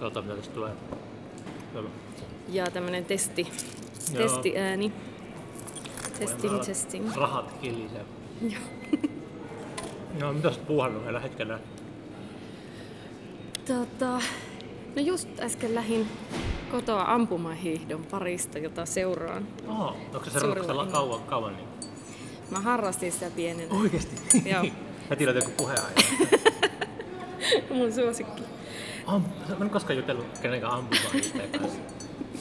Katsotaan mitä tästä tulee. Hyvä. Ja tämmönen testi, Joo. testiääni. Testing, Voidaan testing. Rahat kilisee. Joo. No, mitäs puuhannut meillä hetkellä? Tota, no just äsken lähin kotoa ampumahiihdon parista, jota seuraan. Oho, onko se seurannut kauan, kauan niin? Mä harrastin sitä pienenä. Oikeesti? Joo. Mä tiedän joku puheenaihe. Mun suosikki. Am, mä en koskaan jutellut kenenkään ampumaan kanssa.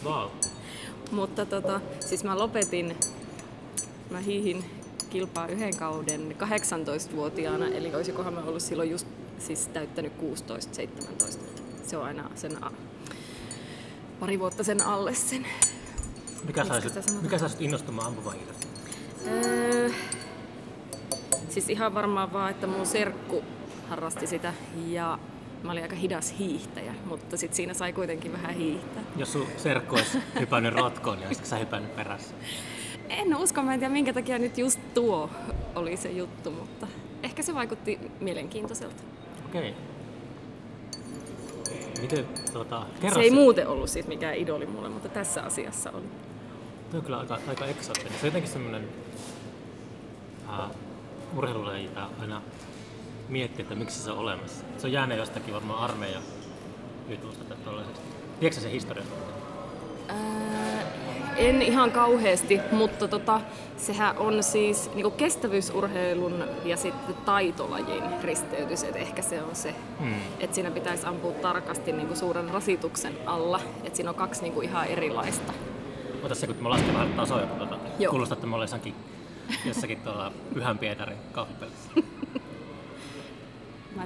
Wow. Mutta tota, siis mä lopetin, mä hiihin kilpaa yhden kauden 18-vuotiaana, eli olisikohan mä ollut silloin just siis täyttänyt 16-17. Se on aina sen a- pari vuotta sen alle sen. Mikä sai, sut, mikä sai sut innostumaan ampumahiidosta? Öö, siis ihan varmaan vaan, että mun serkku harrasti sitä ja mä olin aika hidas hiihtäjä, mutta sit siinä sai kuitenkin vähän hiihtää. Jos sun serkku olisi hypännyt rotkoon, niin olisitko sä hypännyt perässä? En usko, mä en tiedä minkä takia nyt just tuo oli se juttu, mutta ehkä se vaikutti mielenkiintoiselta. Okei. Miten, tota, kerro Se ei muuten ollut siis mikään idoli mulle, mutta tässä asiassa oli. Tuo on kyllä aika, aika eksoottinen. Se on jotenkin semmoinen uh, urheilulaji, aina miettii, että miksi se on olemassa. Se on jäänyt jostakin varmaan armeijan jutusta tai tuollaisesta. Tiedätkö sä sen historian? Ää, en ihan kauheasti, mutta tota, sehän on siis niinku kestävyysurheilun ja sitten taitolajin risteytys, että ehkä se on se, Hmm. että siinä pitäisi ampua tarkasti niinku suuren rasituksen alla, että siinä on kaksi niinku ihan erilaista. Ota se, kun mä lasken vähän tasoja, kun tuota, kuulostaa, että mä olen jossakin, jossakin tuolla Pyhän Pietarin kappelissa.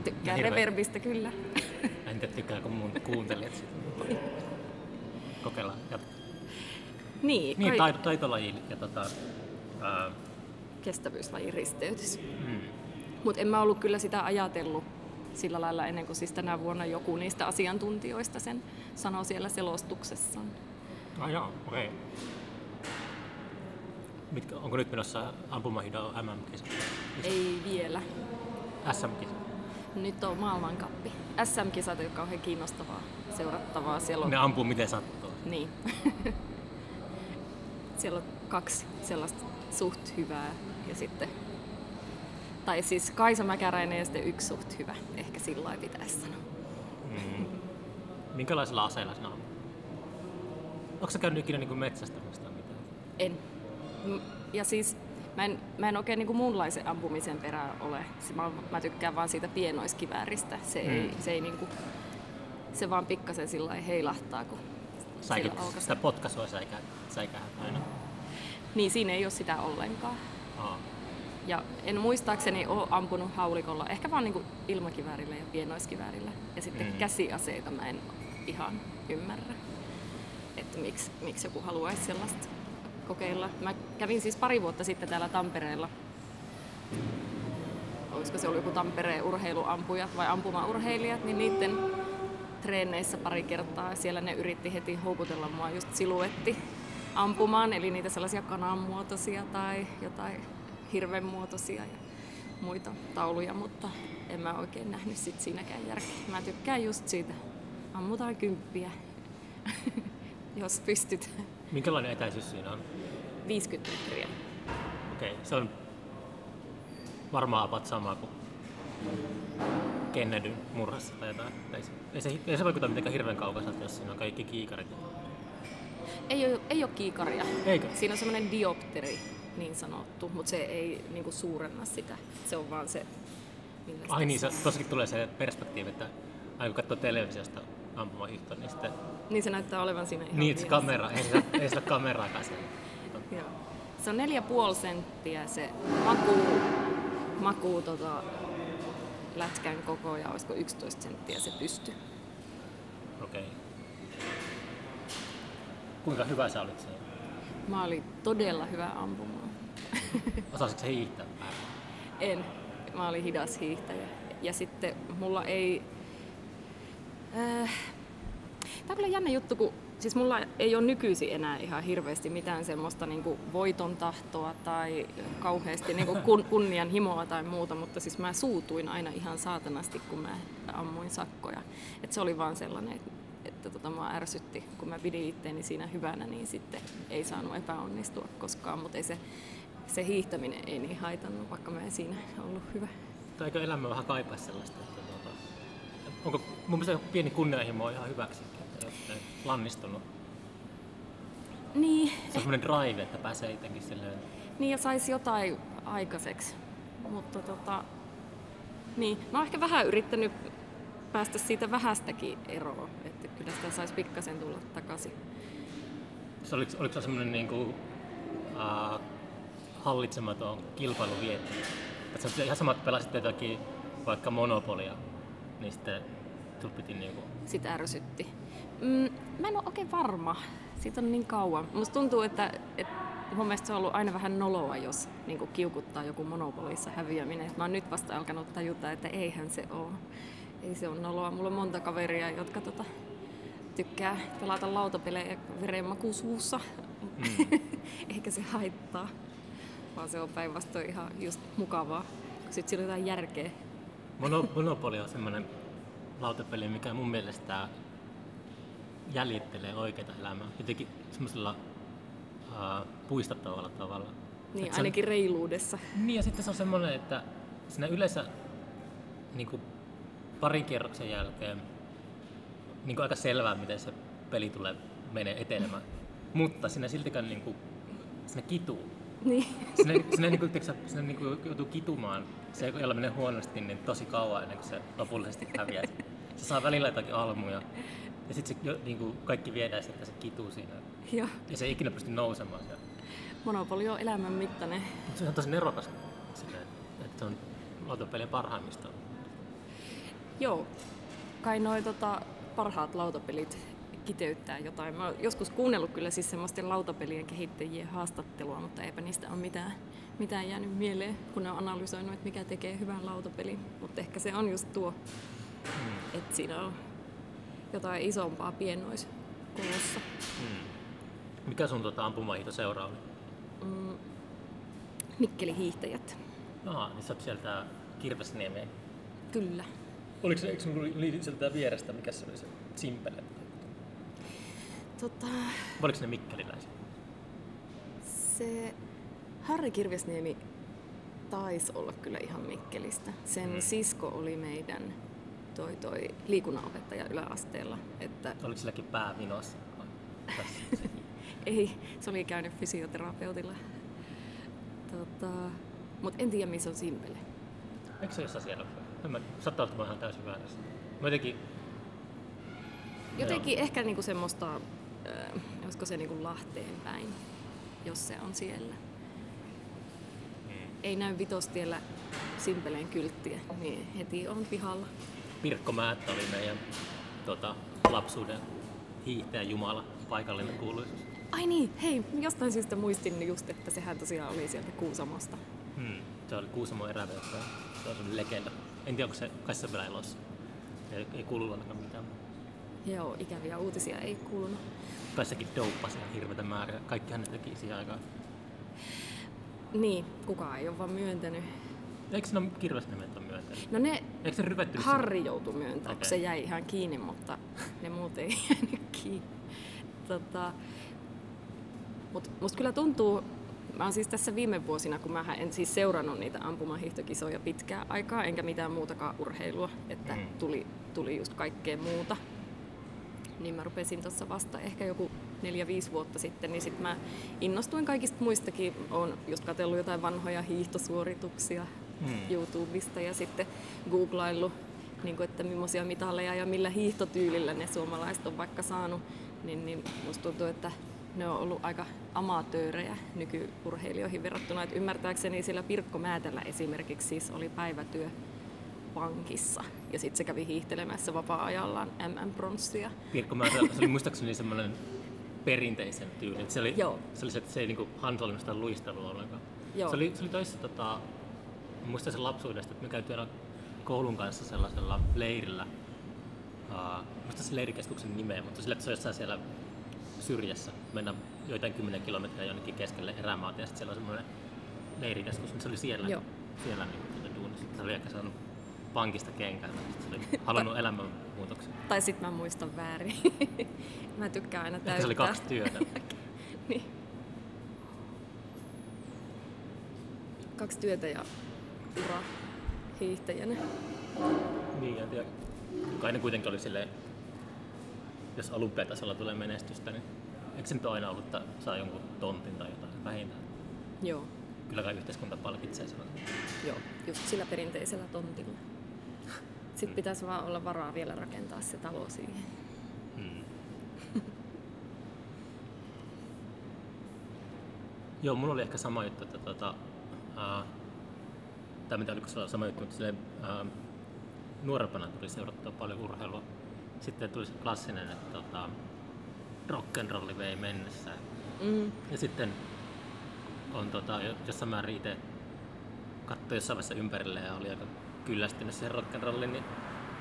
Tykkään Hirveä. reverbistä kyllä. En tiedä, tykkääkö mun kuuntelijat. Kokeillaan. Jatka. Niin, Niin, kai- taito, taitolaji ja tota, ää, kestävyyslajin risteytys. mm. Mutta en mä ollut kyllä sitä ajatellut sillä lailla ennen kuin siis tänä vuonna joku niistä asiantuntijoista sen sanoi siellä selostuksessaan. Ah joo, okei. Mitkä, onko nyt menossa ampumahidon MM-kisa? Ei vielä. SM-kisa? Nyt on maailmankappi. SM-kisat ei ole kauhean kiinnostavaa seurattavaa. Siellä on, Ne ampuu miten sattuu. niin. Siellä on kaksi sellaista suht hyvää ja sitten tai siis Kaisa Mäkäräinen ja sitten yksi suht hyvä. Ehkä sillä lailla pitäisi sanoa. Mm. Minkälaisilla aseilla sinä ampuu? Onko sä käynyt ikinä niin metsästämässä tai mitään? En. Ja siis mä en, mä en oikein niinku muunlaisen ampumisen perään ole. Se- Mä, mä tykkään vaan siitä pienoiskivääristä. Se ei, Mm. se ei niinku, se vaan pikkasen sillä heilahtaa, kun aukaisee. sitä potkaisua säikä, säikähän aina. Niin siinä ei ole sitä ollenkaan. Aa. Ja en muistaakseni ole ampunut haulikolla, ehkä vaan niinku ilmakiväärillä ja pienoiskiväärillä. Ja sitten Mm. käsiaseita mä en ihan ymmärrä, että miksi, miksi joku haluaisi sellaista kokeilla. Mä kävin siis pari vuotta sitten täällä Tampereella. Olisiko se ollut joku Tampereen urheiluampujat vai ampumaurheilijat, niin niiden treeneissä pari kertaa. Siellä ne yritti heti houkutella mua just siluetti ampumaan, eli niitä sellaisia kananmuotoisia tai jotain hirvenmuotoisia ja muita tauluja, mutta en mä oikein nähnyt sit siinäkään järkeä. Mä tykkään just siitä, ammutaan kymppiä, jos pystyt. Minkälainen etäisyys siinä on? 50 metriä. Okei, se on varmaan apat sama kuin Kennedyn murhassa tai jotain. Ei se, ei se, ei se vaikuta mitenkään hirveän kaukaiselta, jos siinä on kaikki kiikarit. Ei ole, ei ole kiikaria. Eikö? Siinä on semmoinen diopteri niin sanottu, mutta se ei niinku suurenna sitä. Se on vaan se, Ai niin, se, tossakin tulee se perspektiivi, että aina kun katsoo televisiosta ampumahiihtoa, niin sitten... Niin se näyttää olevan siinä ihan Niin, se kamera, ei se, ei kameraakaan siellä. Se on neljä puoli senttiä se makuu, makuu tota, lätkän koko ja olisiko 11 senttiä se pysty. Okei. Kuinka hyvä sä olit siellä? Mä olin todella hyvä ampumaan. Osasitko sä hiihtää? En. Mä olin hidas hiihtäjä. Ja sitten mulla ei... Äh, Tämä on kyllä jännä juttu, kun siis mulla ei ole nykyisin enää ihan hirveästi mitään semmoista niin voiton tahtoa tai kauheasti niin kun, kunnianhimoa tai muuta, mutta siis mä suutuin aina ihan saatanasti, kun mä ammuin sakkoja. Et se oli vaan sellainen, että että tota, mua ärsytti, kun mä pidin itteeni siinä hyvänä, niin sitten ei saanut epäonnistua koskaan, mutta ei se, se hiihtäminen ei niin haitannut, vaikka mä en siinä ollut hyvä. Tai eikö elämä vähän kaipaa sellaista, että tuota, onko mun mielestä pieni kunnianhimo ihan hyväksi, että ei lannistunut. Niin, Se on semmoinen drive, että pääsee jotenkin silleen, niin ja saisi jotain aikaiseksi. Mutta tota, niin, mä oon ehkä vähän yrittänyt päästä siitä vähästäkin eroon, että kyllä sitä saisi pikkasen tulla takaisin. se oliko, oliko se semmoinen niin kuin, uh, hallitsematon kilpailuvietti? Että se on ihan sama, että pelasit jotakin vaikka Monopolia, niin sitten piti niin kuin, Sitä ärsytti. Mm, mä en ole oikein varma. Siitä on niin kauan. Musta tuntuu, että, että mun mielestä se on ollut aina vähän noloa, jos niin kiukuttaa joku monopolissa häviäminen. Mä oon nyt vasta alkanut tajuta, että eihän se ole. Ei se ole noloa. Mulla on monta kaveria, jotka tota, tykkää pelata lautapelejä verenmaku suussa. Mm. Eikä se haittaa, vaan se on päinvastoin ihan just mukavaa. Sitten sillä on jotain järkeä. Mono, Monopoly on semmoinen lautapeli, mikä mun mielestä jäljittelee oikeaa elämää. Jotenkin semmoisella uh, puistattavalla tavalla. Niin, Et se on- ainakin reiluudessa. Niin ja sitten se on semmoinen, että siinä yleensä niin kuin parin kierroksen jälkeen niin kuin aika selvää, miten se peli tulee menee etenemään. Mutta siinä siltikään niin kuin, siinä kituu. Niin. Sinne, sinne, niin kuin, tiiäksä, sinne niin kuin joutuu kitumaan. Se, jolla menee huonosti, niin tosi kauan ennen kuin se lopullisesti häviää. Se saa välillä jotakin almuja. Ja sitten se, jo- niin kuin kaikki viedään että se kituu siinä. Joo. Ja se ei ikinä pysty nousemaan sieltä. Monopoli on elämän mittainen. Mutta se on tosi nerokas silleen, että se on lautapelien parhaimmista. Joo. Kai noi tota, parhaat lautapelit kiteyttää jotain. Mä oon joskus kuunnellut kyllä siis semmoisten lautapelien kehittäjien haastattelua, mutta eipä niistä ole mitään, mitään jäänyt mieleen, kun ne on analysoinut, että mikä tekee hyvän lautapelin. Mutta ehkä se on just tuo, että siinä on jotain isompaa pienois kulussa. Mikä sun tota, ampumahiihtoseura oli? Mikkeli hiihtäjät. Aha, niin sä oot sieltä Kirvesniemeen. Kyllä. Oliko se, eikö oli sieltä vierestä, mikä se oli se Simpele? Tota, Oliko ne mikkeliläisiä? Se Harri Kirvesniemi taisi olla kyllä ihan Mikkelistä. Sen Mm. sisko oli meidän toi, toi liikunnanopettaja yläasteella. Että Oliko silläkin pää vinossa? Ei, se oli käynyt fysioterapeutilla. Tota, Mutta en tiedä missä on Simpele. Eikö se jossain siellä? En mä, saattaa olla, ihan täysin väärässä. Mä jotenkin, Jotenkin ehkä niinku semmoista, äh, olisiko se niinku Lahteen päin, jos se on siellä. Ei näy vitostiellä Simpeleen kylttiä, niin heti on pihalla. Pirkko Määttä oli meidän tota, lapsuuden hiihtäjä Jumala, paikallinen kuuluisuus. Ai niin, hei, jostain syystä muistin just, että sehän tosiaan oli sieltä Kuusamosta. Hmm. Se oli Kuusamo eräveltoja. Se on legenda. En tiedä, onko se, kai se vielä elossa. Ei, ei kuulu ainakaan mitään. Joo, ikäviä uutisia ei kuulunut. Kai sekin douppasi ihan hirveätä määrää. Kaikkihan ne teki siihen aikaan. Niin, kukaan ei ole vaan myöntänyt. Eikö ole kirvesnimet on myöntänyt? No ne Eikö se ryvettynyt? Harri joutui myöntämään, okay. se jäi ihan kiinni, mutta ne muut ei jäänyt kiinni. Tota, mut musta kyllä tuntuu, mä oon siis tässä viime vuosina, kun mä en siis seurannut niitä ampumahiihtokisoja pitkään aikaa, enkä mitään muutakaan urheilua, että Mm. tuli, tuli just kaikkea muuta. Niin mä rupesin tuossa vasta ehkä joku neljä, viisi vuotta sitten, niin sit mä innostuin kaikista muistakin. Oon just katsellut jotain vanhoja hiihtosuorituksia Mm. YouTubesta ja sitten googlaillut, niin kuin, että millaisia mitaleja ja millä hiihtotyylillä ne suomalaiset on vaikka saanut. Niin, niin musta tuntuu, että ne on ollut aika amatöörejä nykyurheilijoihin verrattuna. Et ymmärtääkseni sillä Pirkko Määtällä esimerkiksi siis oli päivätyö pankissa ja sitten se kävi hiihtelemässä vapaa-ajallaan MM-pronssia. Pirkko Määttä, se oli muistaakseni semmoinen perinteisen tyylin. Se oli, Joo. se, oli se, että se ei niinku handlannut sitä luistelua ollenkaan. Joo. Se oli, se oli toisessa, tota, muistan sen lapsuudesta, että me käytiin aina koulun kanssa sellaisella leirillä. Uh, muista se leirikeskuksen nimeä, mutta sillä, että se on jossain siellä syrjässä. Mennään joitain kymmenen kilometriä jonnekin keskelle erämaata ja sitten siellä on semmoinen leirikeskus, niin se oli siellä, Joo. siellä niin kuin, duunissa. Se oli ehkä saanut pankista kenkään, sitten se oli halunnut elämänmuutoksen. Tai sitten mä muistan väärin. mä tykkään aina Ehkä täyttää. se oli kaksi työtä. niin. Kaksi työtä ja ura hiihtäjänä. niin, en tiedä. Kai ne kuitenkin oli silleen, jos olympiatasolla tulee menestystä, niin eikö se nyt aina ollut, että saa jonkun tontin tai jotain vähintään? Joo, Kyllä kai yhteiskunta palkitsee silloin. joo, just sillä perinteisellä tontilla. Sitten pitäisi vaan olla varaa vielä rakentaa se talo siihen. Mm. Joo, mulla oli ehkä sama juttu, että tota, ää, tai mitä oliko sulla sama juttu, mutta silleen, ää, nuorempana tuli seurattua paljon urheilua. Sitten tuli se klassinen, että tota, rock'n'rolli vei mennessä. Mm. Ja sitten on tota, jo- jossain määrin itse katsoi jossain vaiheessa ympärille ja oli aika kyllästynyt siihen rock'n'rolliin, niin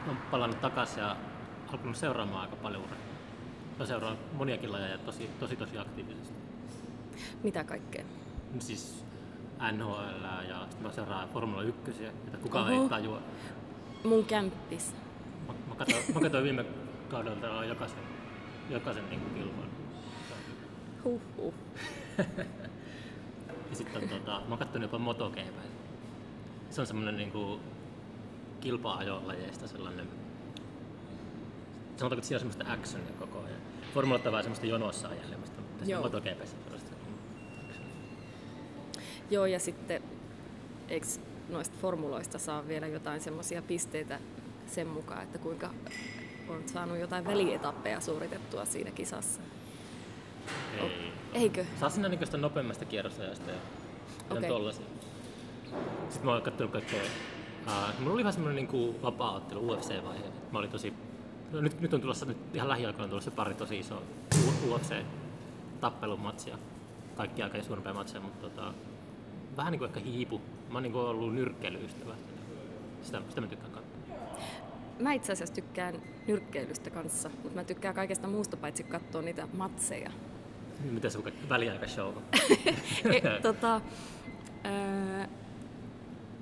on palannut takaisin ja alkanut seuraamaan aika paljon urheilua. Mä seuraan moniakin lajeja tosi, tosi, tosi aktiivisesti. Mitä kaikkea? Siis NHL ja sitten mä seuraan Formula 1, jota kukaan Oho. ei tajua. Mun kämppis. Mä, mä, katsoin, mä katsoin viime kaudelta jokaisen, jokaisen niin kilpailun. Huhhuh. Ja sitten tota, mä oon kattonut jopa MotoGP. Se on semmonen niinku kilpa-ajolajeista sellainen, sanotaanko, että siellä on semmoista actionia koko ajan. Formulat on vähän semmoista jonossa ajelemista, mutta se. MotoGPssä on actionia. Joo, ja sitten eikö noista formuloista saa vielä jotain semmoisia pisteitä sen mukaan, että kuinka on saanut jotain välietappeja suoritettua siinä kisassa. Ei. Eikö? Saa sinä niinku sitä nopeammasta kierrosajasta ja okay. tollasia. Sitten mä oon kattonut kaikkea. Uh, mulla oli vähän semmonen niinku vapaa-ottelu UFC-vaihe. Mä olin tosi... No nyt, nyt on tulossa, nyt ihan lähiaikoina on tulossa pari tosi isoa UFC-tappelumatsia. Kaikki aika suurempia matseja, mutta tota, vähän niinku ehkä hiipu. Mä oon niinku ollut nyrkkeilyystävä. Sitä, sitä mä tykkään katsoa. Mä itse asiassa tykkään nyrkkeilystä kanssa, mutta mä tykkään kaikesta muusta paitsi katsoa niitä matseja. Mitä se on kaikki väliaikashow? e, tota, ää,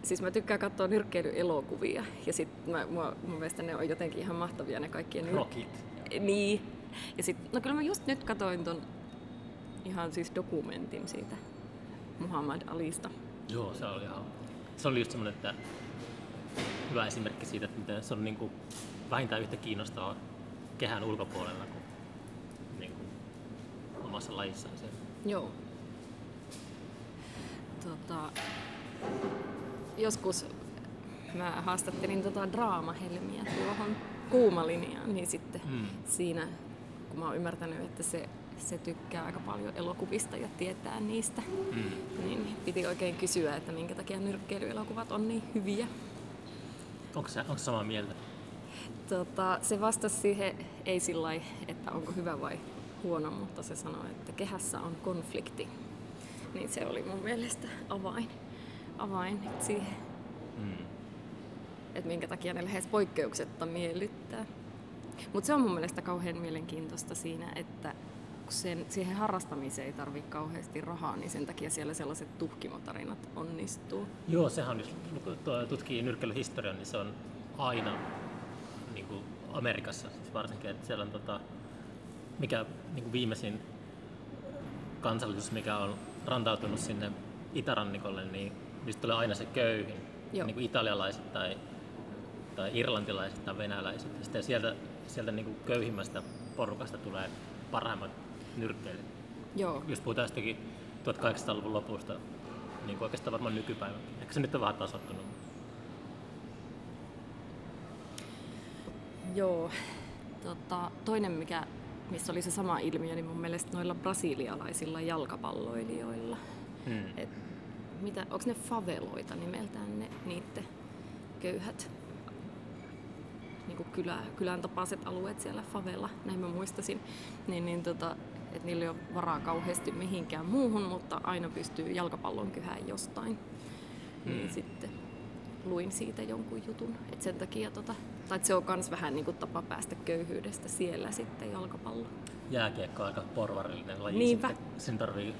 siis mä tykkään katsoa nyrkkeilyelokuvia ja sit mä, mua, mun mielestä ne on jotenkin ihan mahtavia ne kaikkien nyr- Rockit. Niin. Ja sit, no kyllä mä just nyt katoin ton ihan siis dokumentin siitä Muhammad Alista. Joo, se oli ihan... Se oli just semmoinen, että hyvä esimerkki siitä, että miten se on niin kuin vähintään yhtä kiinnostavaa kehän ulkopuolella kuin, niin kuin omassa lajissaan. Se. Joo. Tota, joskus mä haastattelin tota draamahelmiä tuohon kuumalinjaan, niin sitten Mm. siinä, kun mä oon ymmärtänyt, että se, se tykkää aika paljon elokuvista ja tietää niistä, Mm. niin piti oikein kysyä, että minkä takia nyrkkeilyelokuvat on niin hyviä. Onko se, onko samaa mieltä? Tota, se vastasi siihen ei sillä että onko hyvä vai huono, mutta se sanoi, että kehässä on konflikti. Niin se oli mun mielestä avain, avain siihen, Mm. että minkä takia ne lähes poikkeuksetta miellyttää. Mutta se on mun mielestä kauhean mielenkiintoista siinä, että kun sen, siihen harrastamiseen ei tarvi kauheasti rahaa, niin sen takia siellä sellaiset tuhkimotarinat onnistuu. Joo, sehän jos tuo tutkii nyrkkeilyhistorian, niin se on aina niin kuin Amerikassa siis varsinkin, että siellä on tota, mikä niin kuin viimeisin kansallisuus, mikä on rantautunut sinne itärannikolle, niin mistä tulee aina se köyhin, Joo. niin kuin italialaiset tai, tai irlantilaiset tai venäläiset. Ja sieltä, sieltä niin kuin köyhimmästä porukasta tulee parhaimmat nyrkkeilijät. Joo, Jos puhutaan jostakin 1800-luvun lopusta, niin kuin oikeastaan varmaan nykypäivä. Ehkä se nyt on vähän tasottunut. Joo. Tota, toinen, mikä, missä oli se sama ilmiö, niin mun mielestä noilla brasilialaisilla jalkapalloilijoilla. Hmm. Et mitä, onko ne faveloita nimeltään ne niitten köyhät niin kylä, kylän tapaiset alueet siellä favela, näin mä muistasin, niin, niin tota, että niillä ei ole varaa kauheasti mihinkään muuhun, mutta aina pystyy jalkapallon kyhään jostain. Mm. Niin sitten luin siitä jonkun jutun, että sen takia tota, tai että se on myös vähän niin kuin tapa päästä köyhyydestä siellä sitten jalkapallo. Jääkiekko on aika porvarillinen laji. Niinpä. Sitten sen tarvii,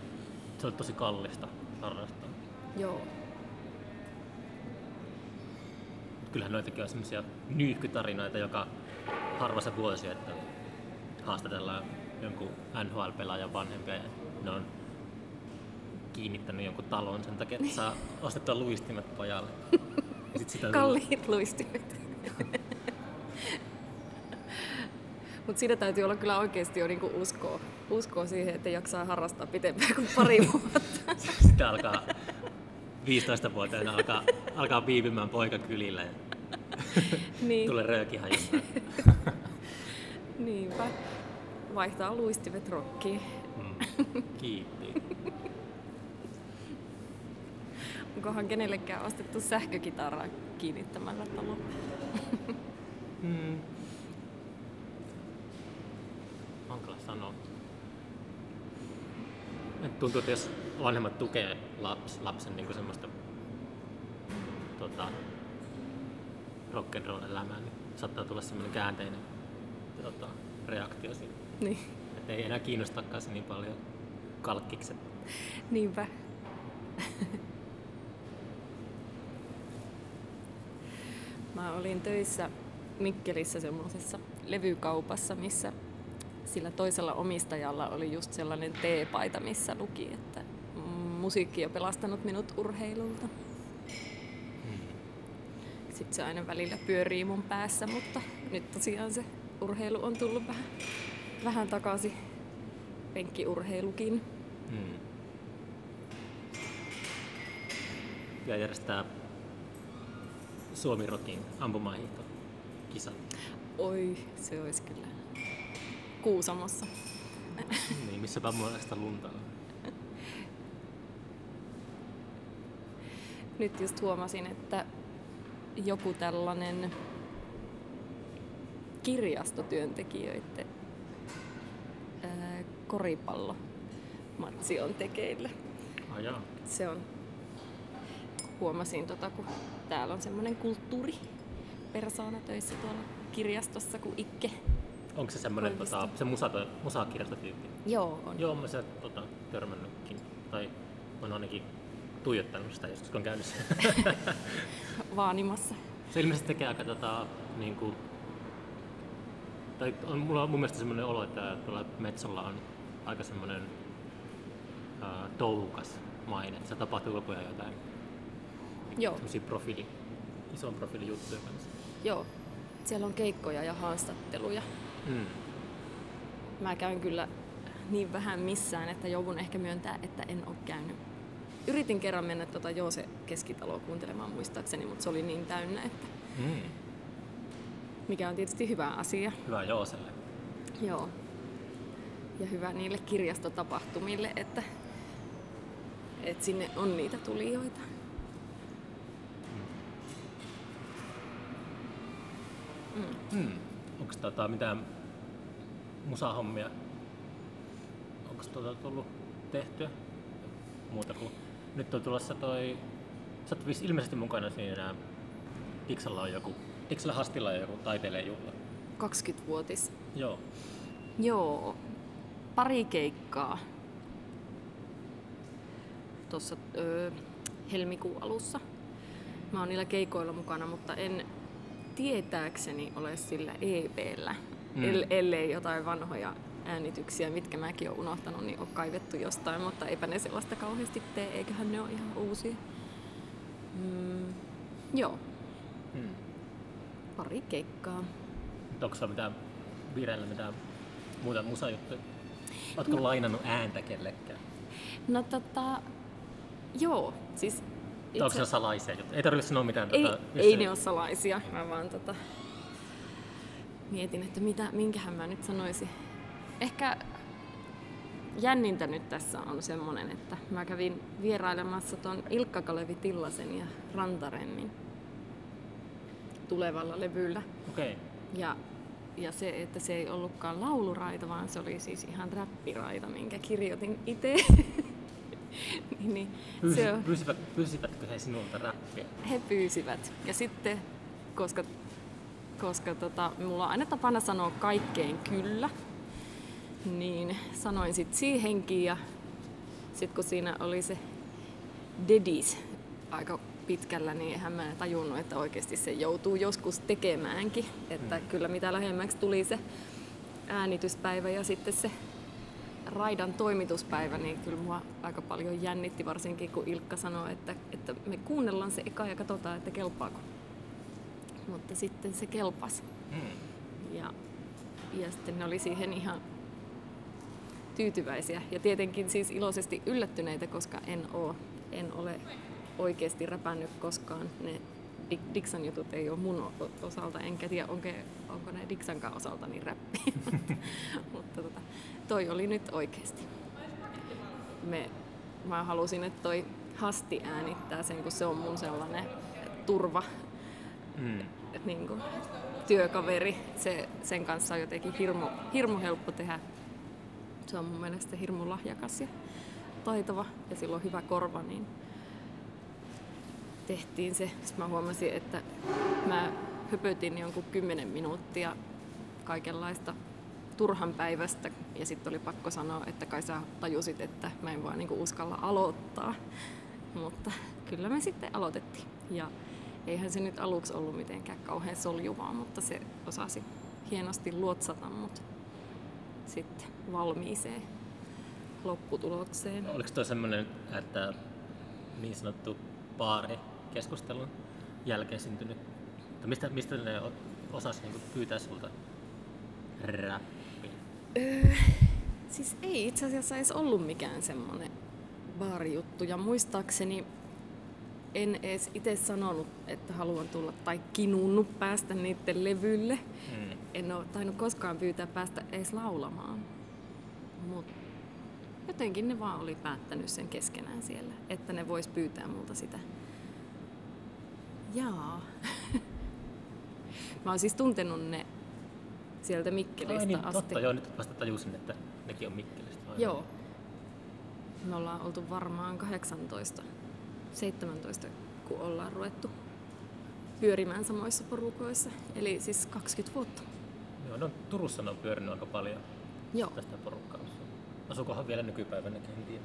se on tosi kallista harrastaa. Joo, Kyllähän noitakin on semmoisia nyyhkytarinoita, joka harva se vuosi, että haastatellaan jonkun NHL-pelaajan vanhempia ja ne on kiinnittänyt jonkun talon sen takia, että saa ostettua luistimet pojalle. Ja sit sitä Kalliit luistimet. Mutta siinä täytyy olla kyllä oikeasti jo niinku uskoa, uskoa siihen, että jaksaa harrastaa pitempään kuin pari vuotta. Sitten alkaa 15-vuotiaana alkaa, alkaa viipymään poika kylillä ja niin, tulee röökihajusta. niinpä. Vaihtaa luistimet rokkiin. Mm. Kiitti. Onkohan kenellekään ostettu sähkökitaraa kiinnittämällä talo? Mm. Hankala sanoa. Et tuntuu, että jos vanhemmat tukee laps, lapsen niin semmoista tota, rock'n'roll elämää, niin saattaa tulla semmoinen käänteinen tota, reaktio siinä. Niin, Että ei enää kiinnostakaan se niin paljon kalkkikset. niinpä. Mä olin töissä Mikkelissä semmoisessa levykaupassa, missä sillä toisella omistajalla oli just sellainen teepaita, missä luki, että musiikki on pelastanut minut urheilulta. Sitten se aina välillä pyörii mun päässä, mutta nyt tosiaan se urheilu on tullut vähän, vähän takaisin. Penkkiurheilukin. Mm. Ja järjestää Suomi Rockin ampumahiihto kisat. Oi, se olisi kyllä Kuusamossa. niin, missäpä muualla sitä lunta on. Nyt just huomasin, että joku tällainen kirjastotyöntekijöiden koripallomatsi on tekeillä. Joo. Se on, huomasin tota, kun täällä on semmoinen kulttuuri persoona töissä tuolla kirjastossa kuin Ikke. Onko se semmoinen tota, se musa, musakirjastotyyppi? Joo, on. Joo, mä se tota, törmännytkin. Tai on ainakin tuijottanut sitä joskus, kun on käynyt. Vaanimassa. Se ilmeisesti tekee aika tota, niin kuin, tai on, mulla on mun mielestä semmoinen olo, että tuolla Metsolla on aika semmoinen ää, touhukas maine, että se tapahtuu koko ajan jotain Joo, semmoisia profiili, ison profiilin juttuja kanssa. joo. Siellä on keikkoja ja haastatteluja. Mm. Mä käyn kyllä niin vähän missään, että joudun ehkä myöntää, että en ole käynyt. Yritin kerran mennä tuota Joose keskitaloa kuuntelemaan muistaakseni, mutta se oli niin täynnä, että Mm. mikä on tietysti hyvä asia. Hyvä Jooselle. Joo. Ja hyvä niille kirjastotapahtumille, että, että sinne on niitä tulijoita. Mm. Onko tota mitään musahommia? Onko tota tullut tehtyä? Muuta kuin nyt on tulossa toi... Sä oot ilmeisesti mukana siinä Iksalla on joku, Iksalla Hastilla on joku taiteilijajuhla. 20-vuotis. Joo. Joo. Pari keikkaa. Tuossa öö, helmikuun alussa. Mä oon niillä keikoilla mukana, mutta en tietääkseni ole sillä EPllä. Mm. Mm. ellei jotain vanhoja äänityksiä, mitkä mäkin oon unohtanut, niin on kaivettu jostain, mutta eipä ne sellaista kauheasti tee, eiköhän ne ole ihan uusia. Mm, joo, Hmm. pari keikkaa. Onko mitään vireillä mitään muuta musajuttuja? No. lainannut ääntä kellekään? No tota, joo, siis Itse... Onko se salaisia juttuja? Ei tarvitse sanoa mitään. ei, tota, ei ne ole salaisia, mä vaan tota, mietin, että mitä, minkähän mä nyt sanoisin. Ehkä jännintä nyt tässä on semmonen, että mä kävin vierailemassa ton Ilkka Kalevi Tillasen ja Rantarennin tulevalla levyllä. Okei. Okay. Ja, ja se, että se ei ollutkaan lauluraita, vaan se oli siis ihan räppiraita, minkä kirjoitin itse. niin, niin, Pyysi, se on, pyysivät, pyysivätkö he sinulta räppiä? he pyysivät. Ja sitten, koska, koska tota, mulla on aina tapana sanoa kaikkeen kyllä, niin sanoin sitten siihenkin. Ja sitten kun siinä oli se Dedis aika pitkällä, niin eihän mä tajunnut, että oikeasti se joutuu joskus tekemäänkin. Että mm. kyllä mitä lähemmäksi tuli se äänityspäivä ja sitten se raidan toimituspäivä, niin kyllä mua aika paljon jännitti, varsinkin kun Ilkka sanoi, että, että me kuunnellaan se eka ja katsotaan, että kelpaako. Mutta sitten se kelpasi. Mm. Ja, ja sitten ne oli siihen ihan tyytyväisiä ja tietenkin siis iloisesti yllättyneitä, koska en ole, en ole oikeasti räpännyt koskaan. Ne Dixon jutut ei ole mun osalta, enkä tiedä onko, onko ne Dixonkaan osalta niin räppi. Mutta tota, toi oli nyt oikeasti. Me, mä halusin, että toi hasti äänittää sen, kun se on mun sellainen turva mm. niin kuin, työkaveri. Se, sen kanssa on jotenkin hirmu, hirmu helppo tehdä. Se on mun mielestä hirmu lahjakas ja taitava ja sillä on hyvä korva, niin tehtiin se. Sitten mä huomasin, että mä höpötin jonkun kymmenen minuuttia kaikenlaista turhan päivästä ja sitten oli pakko sanoa, että kai sä tajusit, että mä en vaan niinku uskalla aloittaa. Mutta kyllä me sitten aloitettiin. Ja eihän se nyt aluksi ollut mitenkään kauhean soljuvaa, mutta se osasi hienosti luotsata mut sitten valmiiseen lopputulokseen. Oliko toi semmoinen, että niin sanottu baari keskustelun jälkeen syntynyt? Mistä, mistä ne osasi niin pyytää sulta räppiä? Öö, siis ei itse asiassa edes ollut mikään semmoinen baarijuttu. Ja muistaakseni en edes itse sanonut, että haluan tulla tai kinunnut päästä niiden levylle. Hmm. En ole tainnut koskaan pyytää päästä edes laulamaan. Mutta jotenkin ne vaan oli päättänyt sen keskenään siellä, että ne vois pyytää multa sitä Jaa. Mä oon siis tuntenut ne sieltä Mikkelistä Ai niin, asti. Totta, joo, nyt vasta tajusin, että nekin on Mikkelistä. Aivan. Joo. Me ollaan oltu varmaan 18, 17, kun ollaan ruvettu pyörimään samoissa porukoissa. Eli siis 20 vuotta. Joo, no Turussa ne on pyörinyt aika paljon Joo. tästä porukkaa. Asukohan vielä nykypäivänä, en tiedä.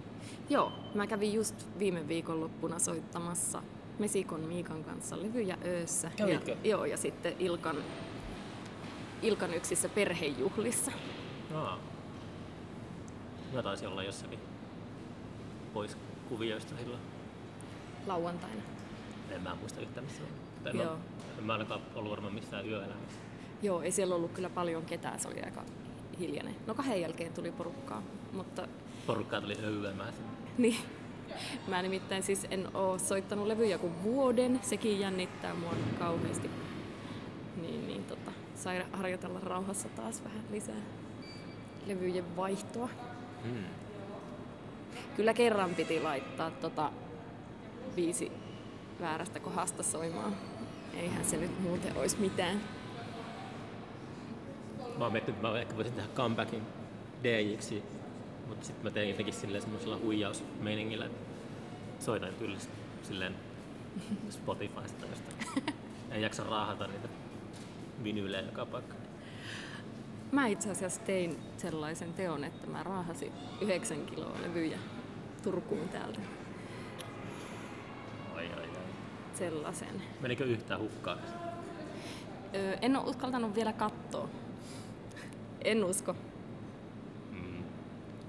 Joo, mä kävin just viime viikonloppuna soittamassa Mesikon Miikan kanssa levyjä öössä. Ja, joo, ja sitten Ilkan, Ilkan yksissä perhejuhlissa. Aa. Mä taisin olla jossakin pois kuvioista silloin. Lauantaina. En mä muista yhtään missä on. En, joo. en mä ainakaan ollut varmaan missään yöelämässä. Joo, ei siellä ollut kyllä paljon ketään, se oli aika hiljainen. No kahden jälkeen tuli porukkaa, mutta... Porukkaa tuli öymään Niin, Mä nimittäin siis en oo soittanut levyjä kuin vuoden, sekin jännittää mua kauheasti. Niin, niin tota, sai harjoitella rauhassa taas vähän lisää levyjen vaihtoa. Hmm. Kyllä kerran piti laittaa tota viisi väärästä kohdasta soimaan. Eihän se nyt muuten olisi mitään. Mä oon miettinyt, että mä ehkä voisin tehdä comebackin DJiksi, mutta sitten mä tein jotenkin silleen semmoisella huijausmeiningillä, että soitan tyylisesti silleen Spotifysta josta. En jaksa raahata niitä vinyylejä joka paikka. Mä itse asiassa tein sellaisen teon, että mä raahasin 9 kiloa levyjä Turkuun täältä. Ai ai ai. Sellaisen. Menikö yhtään hukkaan? Öö, en ole uskaltanut vielä katsoa. En usko. Mm.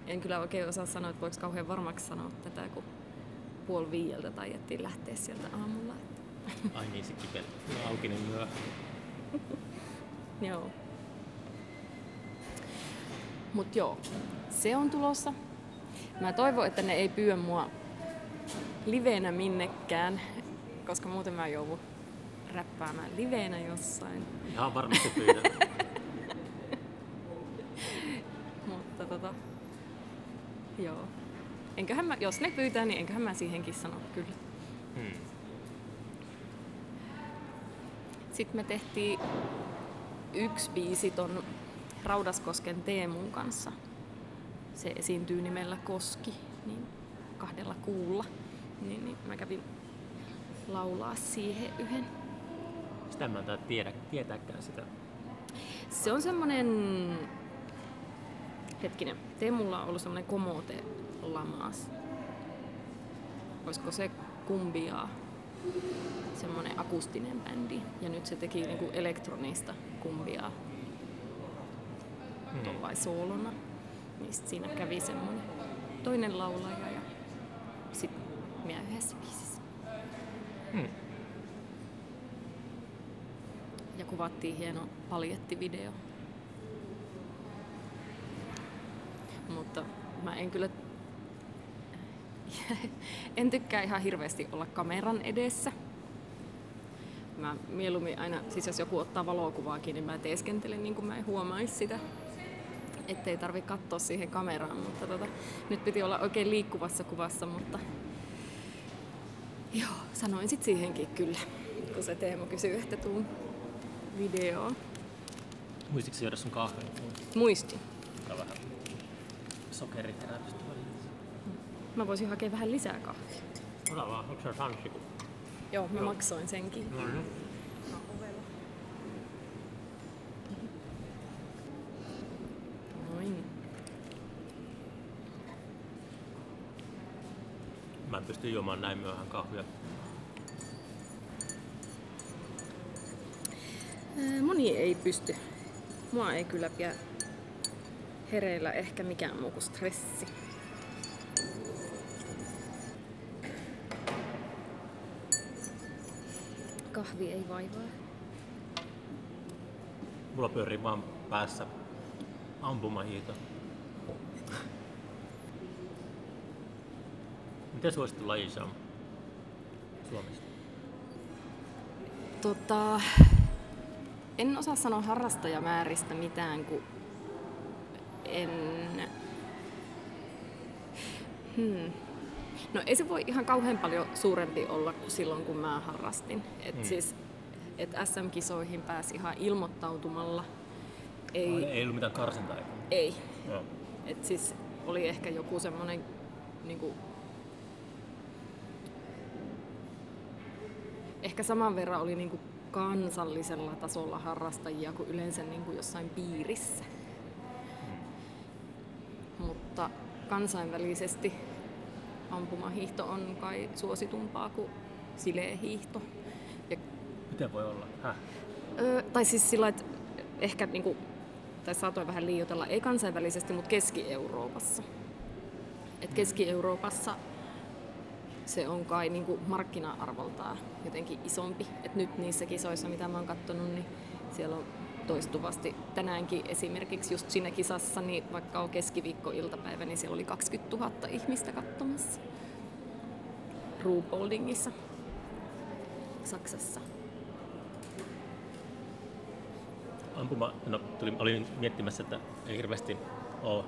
En kyllä oikein osaa sanoa, että voiko kauhean varmaksi sanoa tätä, kun puoli viieltä taiettiin lähteä sieltä aamulla. Ai niin, se kipeli. No, auki niin myöhään. joo. Mut joo, se on tulossa. Mä toivon, että ne ei pyö mua liveenä minnekään, koska muuten mä joudun räppäämään liveenä jossain. Ihan varmasti pyydän. Mutta tota, joo. Enköhän mä, jos ne pyytää, niin enköhän mä siihenkin sano kyllä. Hmm. Sitten me tehtiin yksi biisi ton Raudaskosken Teemun kanssa. Se esiintyy nimellä Koski, niin kahdella kuulla. Niin, niin mä kävin laulaa siihen yhden. Sitä mä en tiedä, tietääkään sitä. Se on semmonen... Hetkinen, Teemulla on ollut semmonen komote lamas. Olisiko se kumbiaa semmoinen akustinen bändi. Ja nyt se teki niinku elektronista kumbia Mm. tuollain soolona. Niin sit siinä kävi semmoinen toinen laulaja ja sitten minä yhdessä biisissä. Mm. Ja kuvattiin hieno paljettivideo. Mutta mä en kyllä... en tykkää ihan hirveästi olla kameran edessä. Mä mieluummin aina, siis jos joku ottaa valokuvaakin, niin mä teeskentelen niin kuin mä en huomaisi sitä. Ettei tarvi katsoa siihen kameraan, mutta tota, nyt piti olla oikein liikkuvassa kuvassa, mutta joo, sanoin sit siihenkin kyllä, kun se Teemu kysyi, että tuun videoon. Muistitko juoda sun kahvin? Muistin. Mulla on vähän sokeriterätystä välillä. Mä voisin hakea vähän lisää kahvia. Ota vaan, onko se sanssiku? Joo, mä Joo. maksoin senkin. No niin. Noin. Mä en pysty juomaan näin myöhään kahvia. Ää, Moni ei pysty. Mua ei kyllä pidä hereillä ehkä mikään muu kuin stressi. Kahvi ei vaivaa. Mulla pyörii vaan päässä ampumahiito. Miten suosittu laji on Suomessa? Tota, en osaa sanoa harrastajamääristä mitään, kun en... Hmm. No ei se voi ihan kauhean paljon suurempi olla kuin silloin, kun mä harrastin. Et Hmm. siis, et SM-kisoihin pääsi ihan ilmoittautumalla. Ei, Ei, ei ollut mitään karsintaa. ei. Joo. Et siis oli ehkä joku semmoinen niinku, ehkä saman verran oli niinku kansallisella tasolla harrastajia kuin yleensä niinku jossain piirissä. Mutta kansainvälisesti ampumahiihto on kai suositumpaa kuin sileehiihto. Ja Miten voi olla? Häh? Öö, tai siis sillä, että ehkä niinku, tai saatoin vähän liioitella, ei kansainvälisesti, mutta Keski-Euroopassa. Et Keski-Euroopassa se on kai niinku markkina-arvoltaan jotenkin isompi. Et nyt niissä kisoissa, mitä mä oon katsonut, niin siellä on toistuvasti tänäänkin esimerkiksi just siinä kisassa, niin vaikka on keskiviikko-iltapäivä, niin siellä oli 20 000 ihmistä katsomassa. Ruhpoldingissa, Saksassa. Ampuma, no, tuli, olin miettimässä, että ei hirveästi ole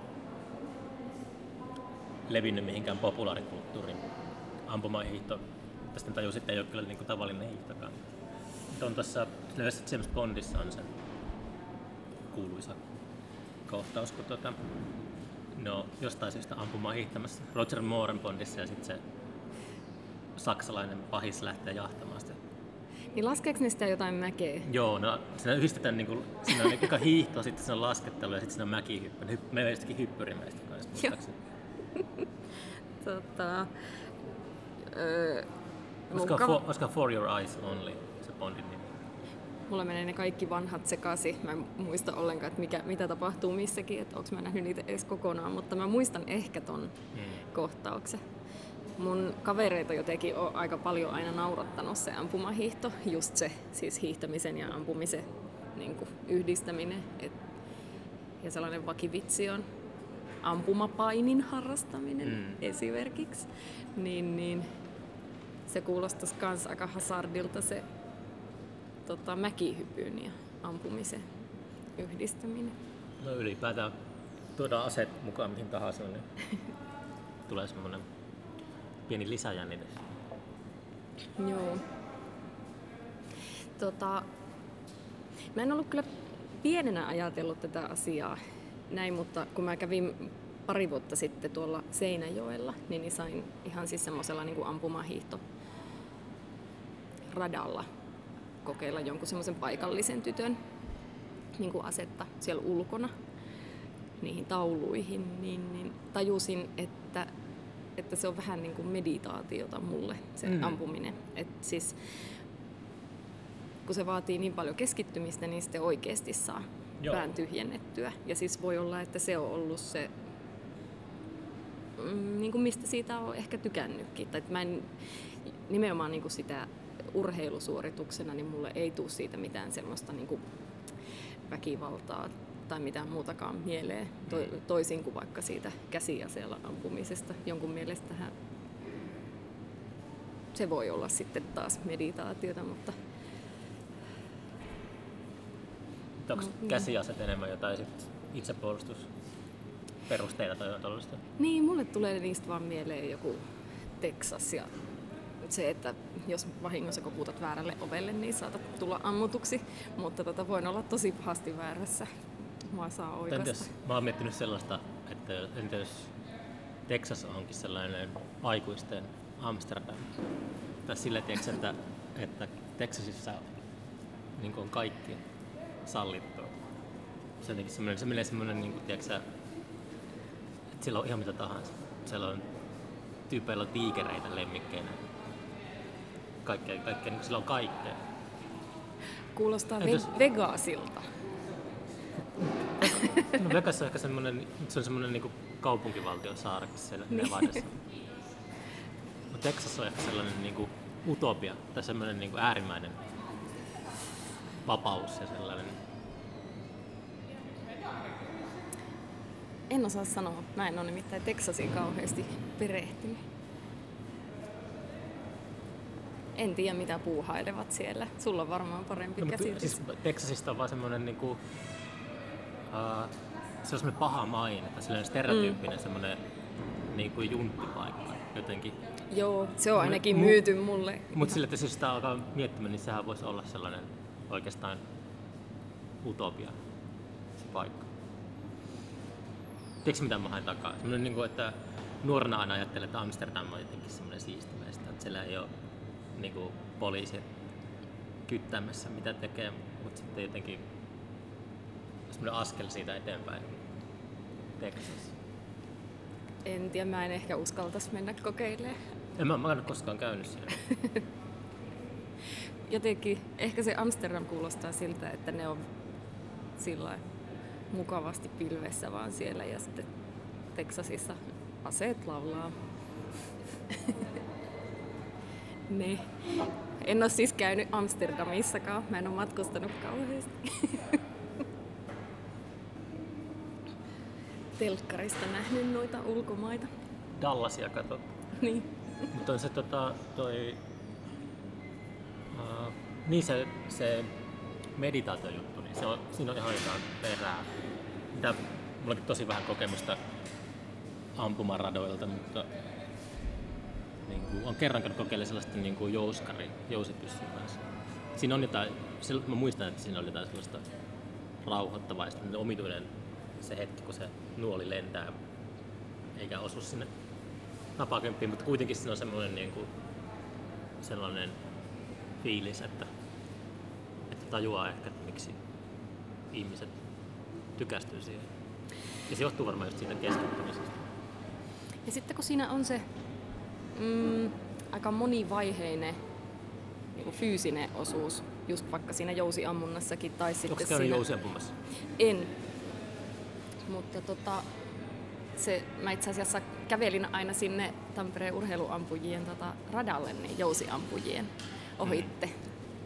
levinnyt mihinkään populaarikulttuuriin ampumahiihto. Tästä tajusin, että ei ole kyllä niin kuin tavallinen hiihtokaan. On tuossa James Bondissa on se kuuluisa kohtaus, kun tuota, no, jostain syystä ampumaan hiihtämässä Roger Mooren Bondissa ja sitten se saksalainen pahis lähtee jahtamaan sitä Niin laskeeko ne sitä jotain mäkeä? Joo, no siinä yhdistetään niinku, siinä on eka hiihto, sitten siinä on laskettelu ja sitten siinä on mäkihyppy. Ne hypp- meillä on jostakin hyppyrimäistä kanssa muistaakseni. Tota, öö, Olisiko, for, olisiko For Your Eyes Only se Bondin nimi? Mulla menee ne kaikki vanhat sekaisin. Mä en muista ollenkaan, että mikä, mitä tapahtuu missäkin, että onko mä nähnyt niitä edes kokonaan, mutta mä muistan ehkä ton Hmm. kohtauksen. Mun kavereita jotenkin on aika paljon aina naurattanut se ampumahiihto, just se siis hiihtämisen ja ampumisen niin kuin yhdistäminen. Et, ja sellainen vakivitsi on ampumapainin harrastaminen Mm. esimerkiksi. Niin, niin se kuulostaisi myös aika hazardilta se tota, mäkihypyn ja ampumisen yhdistäminen. No ylipäätään tuodaan aseet mukaan mihin tahansa, niin tulee semmoinen pieni lisäjännitys. Joo. Tota, mä en ollut kyllä pienenä ajatellut tätä asiaa näin, mutta kun mä kävin pari vuotta sitten tuolla Seinäjoella, niin, niin sain ihan siis semmoisella niin ampumahiihto radalla kokeilla jonkun semmoisen paikallisen tytön niin kuin asetta siellä ulkona niihin tauluihin, niin, niin tajusin, että, että se on vähän niin kuin meditaatiota mulle, se Mm. ampuminen. Et siis, kun se vaatii niin paljon keskittymistä, niin sitten oikeasti saa Joo. Joo. pään tyhjennettyä. Ja siis voi olla, että se on ollut se, mm, niin kuin mistä siitä on ehkä tykännytkin. Tai että mä en, nimenomaan niin kuin sitä urheilusuorituksena, niin mulle ei tule siitä mitään semmoista niin kuin väkivaltaa tai mitään muutakaan mieleen, to, toisin kuin vaikka siitä käsiaseella ampumisesta. Jonkun mielestähän se voi olla sitten taas meditaatiota, mutta Onko Mm. käsiaset enemmän jotain sit itsepuolustusperusteita tai jotain tällaista? niin, mulle tulee niistä vaan mieleen joku Texas ja se, että jos vahingossa koputat väärälle ovelle, niin saatat tulla ammutuksi, mutta tota, voin olla tosi pahasti väärässä. Mua saa oikaista. entäs, mä oon miettinyt sellaista, että entä jos Texas onkin sellainen aikuisten Amsterdam. Tai sillä tiedätkö, että, että Texasissa niin on kaikki sallittua. Se, jotenkin semmoinen, se menee semmoinen, niin kuin, tiedätkö, että siellä on ihan mitä tahansa. Siellä on tyypeillä on tiikereitä lemmikkeinä. Kaikkea, kaikkea, niin sillä on kaikkea. Kuulostaa Entäs- ve- Vegasilta. No Vegas on ehkä semmoinen, se on semmoinen niin kaupunkivaltio saarekin siellä Nevadassa. Mutta Texas on ehkä sellainen niin kuin utopia tai semmoinen niin kuin äärimmäinen vapaus ja sellainen. En osaa sanoa. Mä en ole nimittäin Texasiin kauheasti perehtynyt. En tiedä mitä puuhailevat siellä. Sulla on varmaan parempi No, käsitys. siis Texasista on vaan semmoinen niin kuin, uh, se on semmoinen paha maine tai sellainen stereotyyppinen mm. semmoinen niin kuin junttipaikka jotenkin. Joo, se on ainakin Mu- myyty mulle. Mutta sillä, että jos sitä alkaa miettimään, niin sehän voisi olla sellainen oikeastaan utopia, se paikka. Tiedätkö mitä mä haen takaa? Semmoinen, niin kuin, että nuorena aina ajattelee, että Amsterdam on jotenkin semmoinen siistimäistä, että siellä ei ole niin kuin, poliisi kyttämässä mitä tekee, mutta sitten jotenkin semmoinen askel siitä eteenpäin. Texas. En tiedä, mä en ehkä uskaltaisi mennä kokeilemaan. En mä, mä en ole koskaan käynyt siellä. Jotenkin, ehkä se Amsterdam kuulostaa siltä, että ne on sillä mukavasti pilvessä vaan siellä ja sitten Texasissa aseet laulaa. ne. En ole siis käynyt Amsterdamissakaan, mä en ole matkustanut kauheasti. Telkkarista nähnyt noita ulkomaita. Dallasia katsot. Niin. Mutta on se tota, toi... Uh, niin se, se meditaatiojuttu, niin se on, siinä on ihan jotain perää. Mitä, mulla on tosi vähän kokemusta ampumaradoilta, mutta niin kuin, on kerran käynyt kokeilemaan sellaista niin kuin jouskari, jousipyssyn kanssa. Siinä on jotain, se, mä muistan, että siinä oli jotain sellaista rauhoittavaa ja sitten omituinen se hetki, kun se nuoli lentää eikä osu sinne napakymppiin, mutta kuitenkin siinä on semmoinen niin kuin, sellainen fiilis, että, että tajuaa ehkä, että miksi ihmiset tykästyy siihen. Ja se johtuu varmaan just siitä keskittymisestä. Ja sitten kun siinä on se mm, aika monivaiheinen niin kuin fyysinen osuus, just vaikka siinä jousiammunnassakin tai sitten Onko käynyt siinä... jousiampumassa? En. Mutta tota, se, mä itse asiassa kävelin aina sinne Tampereen urheiluampujien tota, radalle, niin jousiampujien ohitte.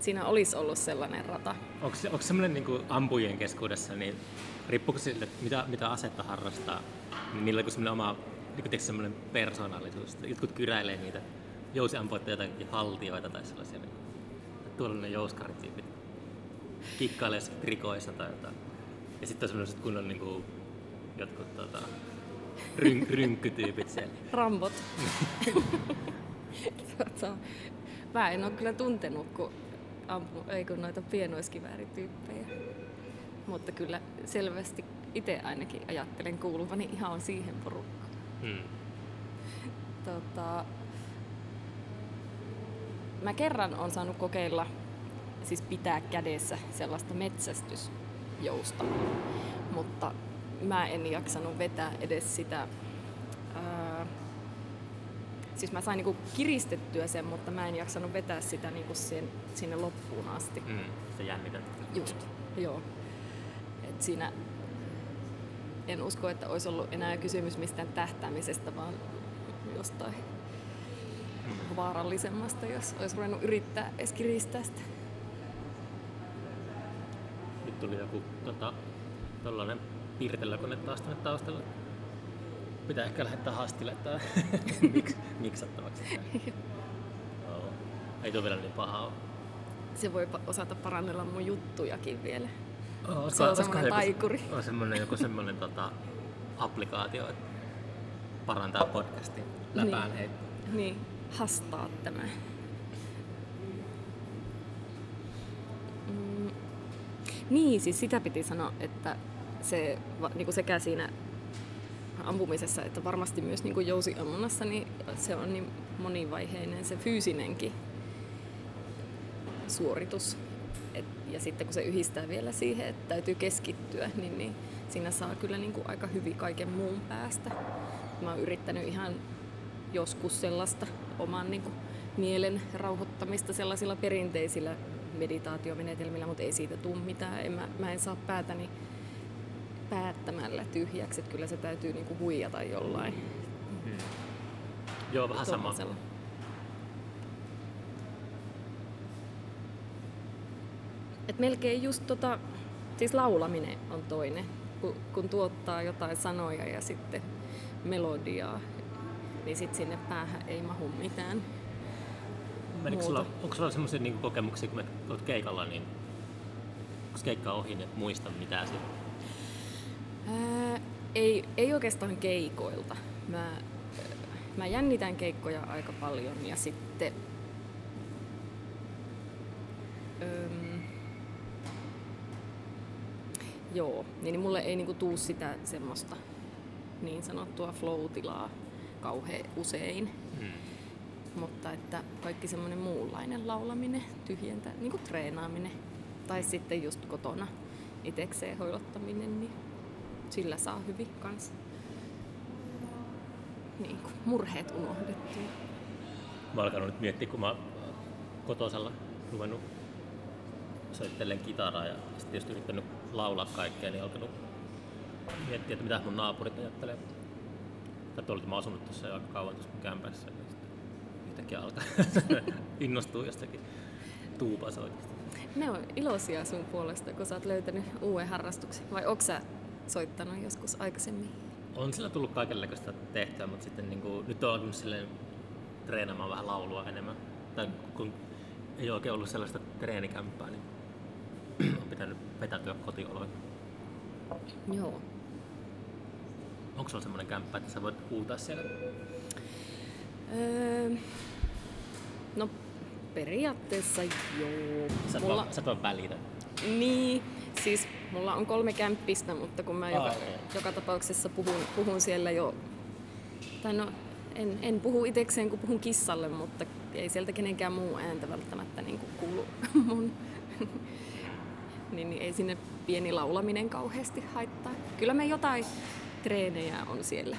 Siinä olisi ollut sellainen rata. Onko, onko semmoinen niin ampujien keskuudessa, niin riippuuko sille, että mitä, mitä asetta harrastaa, niin niillä on semmoinen oma niin kuin semmoinen persoonallisuus. Jotkut kyräilee niitä jousiampuja jotakin haltioita tai sellaisia. Niin, tuolla ne jouskarityypit kikkailee trikoissa tai jotain. Ja sitten on semmoiset kunnon niin kuin, jotkut tota, ryn, rynkkytyypit siellä. Rambot. tota, mä en ole kyllä tuntenut, kun, ampu, ei kun noita pienoiskiväärityyppejä. Mutta kyllä selvästi itse ainakin ajattelen kuuluvani ihan siihen porukkaan. Hmm. Tota, mä kerran on saanut kokeilla, siis pitää kädessä sellaista metsästysjousta, mutta mä en jaksanut vetää edes sitä ää, siis mä sain niinku kiristettyä sen, mutta mä en jaksanut vetää sitä niinku sen, sinne loppuun asti. Mm, se jännität. Just, joo. Et siinä en usko, että olisi ollut enää kysymys mistään tähtäämisestä, vaan jostain vaarallisemmasta, jos olisi ruvennut yrittää edes kiristää sitä. Nyt tuli joku tota, tollanen piirtelläkone taas tänne taustalle. Pitää ehkä lähettää hastille tää Miks, miksattavaksi. Joo. Ei tuo vielä niin paha ole. Se voi osata parannella mun juttujakin vielä. Oh, Se on semmoinen taikuri. On semmoinen joku semmoinen tota, applikaatio, että parantaa podcastin läpään Niin. heittoa. Niin, hastaa tämä. Mm. Niin, siis sitä piti sanoa, että se, va- niinku sekä siinä ampumisessa että varmasti myös niinku jousiammunnassa, niin se on niin monivaiheinen se fyysinenkin suoritus. Ja sitten kun se yhdistää vielä siihen, että täytyy keskittyä, niin, niin siinä saa kyllä niinku aika hyvin kaiken muun päästä. Mä oon yrittänyt ihan joskus sellaista oman niin kuin, mielen rauhoittamista sellaisilla perinteisillä meditaatiomenetelmillä, mutta ei siitä tule mitään. En mä, mä en saa päätäni päättämällä tyhjäksi, että kyllä se täytyy niin kuin, huijata jollain. Hmm. Joo, vähän sama. tommosella. Et melkein just tota, siis laulaminen on toinen, kun, kun tuottaa jotain sanoja ja sitten melodiaa, niin sitten sinne päähän ei mahu mitään. Menikö sulla, onko sulla semmoisia niin kokemuksia, kun olet keikalla, niin onko keikka ohi, niin et muista mitä se Ää, ei, ei oikeastaan keikoilta. Mä, mä jännitän keikkoja aika paljon ja sitten... Öm, joo, niin mulle ei niinku tuu sitä semmoista niin sanottua flow-tilaa kauhean usein. hmm. Mutta että kaikki semmoinen muunlainen laulaminen, tyhjentä, niin kuin treenaaminen tai sitten just kotona itekseen hoilottaminen, niin sillä saa hyvin kanssa niin kuin murheet unohdettua. Mä alkanut nyt miettiä, kun mä kotosalla ruvennut soittelemaan kitaraa ja sitten tietysti yrittänyt laulaa kaikkea, niin alkanut miettiä, että mitä mun naapurit ajattelee. Tai tuolla mä asunut tuossa jo aika kauan tuossa mun kämpässä, niin sitten yhtäkkiä alkaa innostua jostakin tuupasoitista. Ne on iloisia sun puolesta, kun sä oot löytänyt uuden harrastuksen. Vai onko sä soittanut joskus aikaisemmin? On sillä tullut kaikenlaista tehtyä, mutta sitten niin kuin, nyt on alkanut silleen treenaamaan vähän laulua enemmän. Tai kun ei oikein ollut sellaista treenikämppää, niin pitänyt vetäytyä kotioloihin. Joo. Onko sulla semmoinen kämppä, että sä voit huutaa siellä? Öö, no periaatteessa joo. Sä et, Mulla, vaan, sä et vaan välitä. Niin, siis mulla on kolme kämppistä, mutta kun mä joka, Aa, okei. joka tapauksessa puhun, puhun siellä jo, tai no en, en puhu itekseen kun puhun kissalle, mutta ei sieltä kenenkään muu ääntä välttämättä niin kuin kuulu mun. Niin, niin ei sinne pieni laulaminen kauheasti haittaa. Kyllä me jotain treenejä on siellä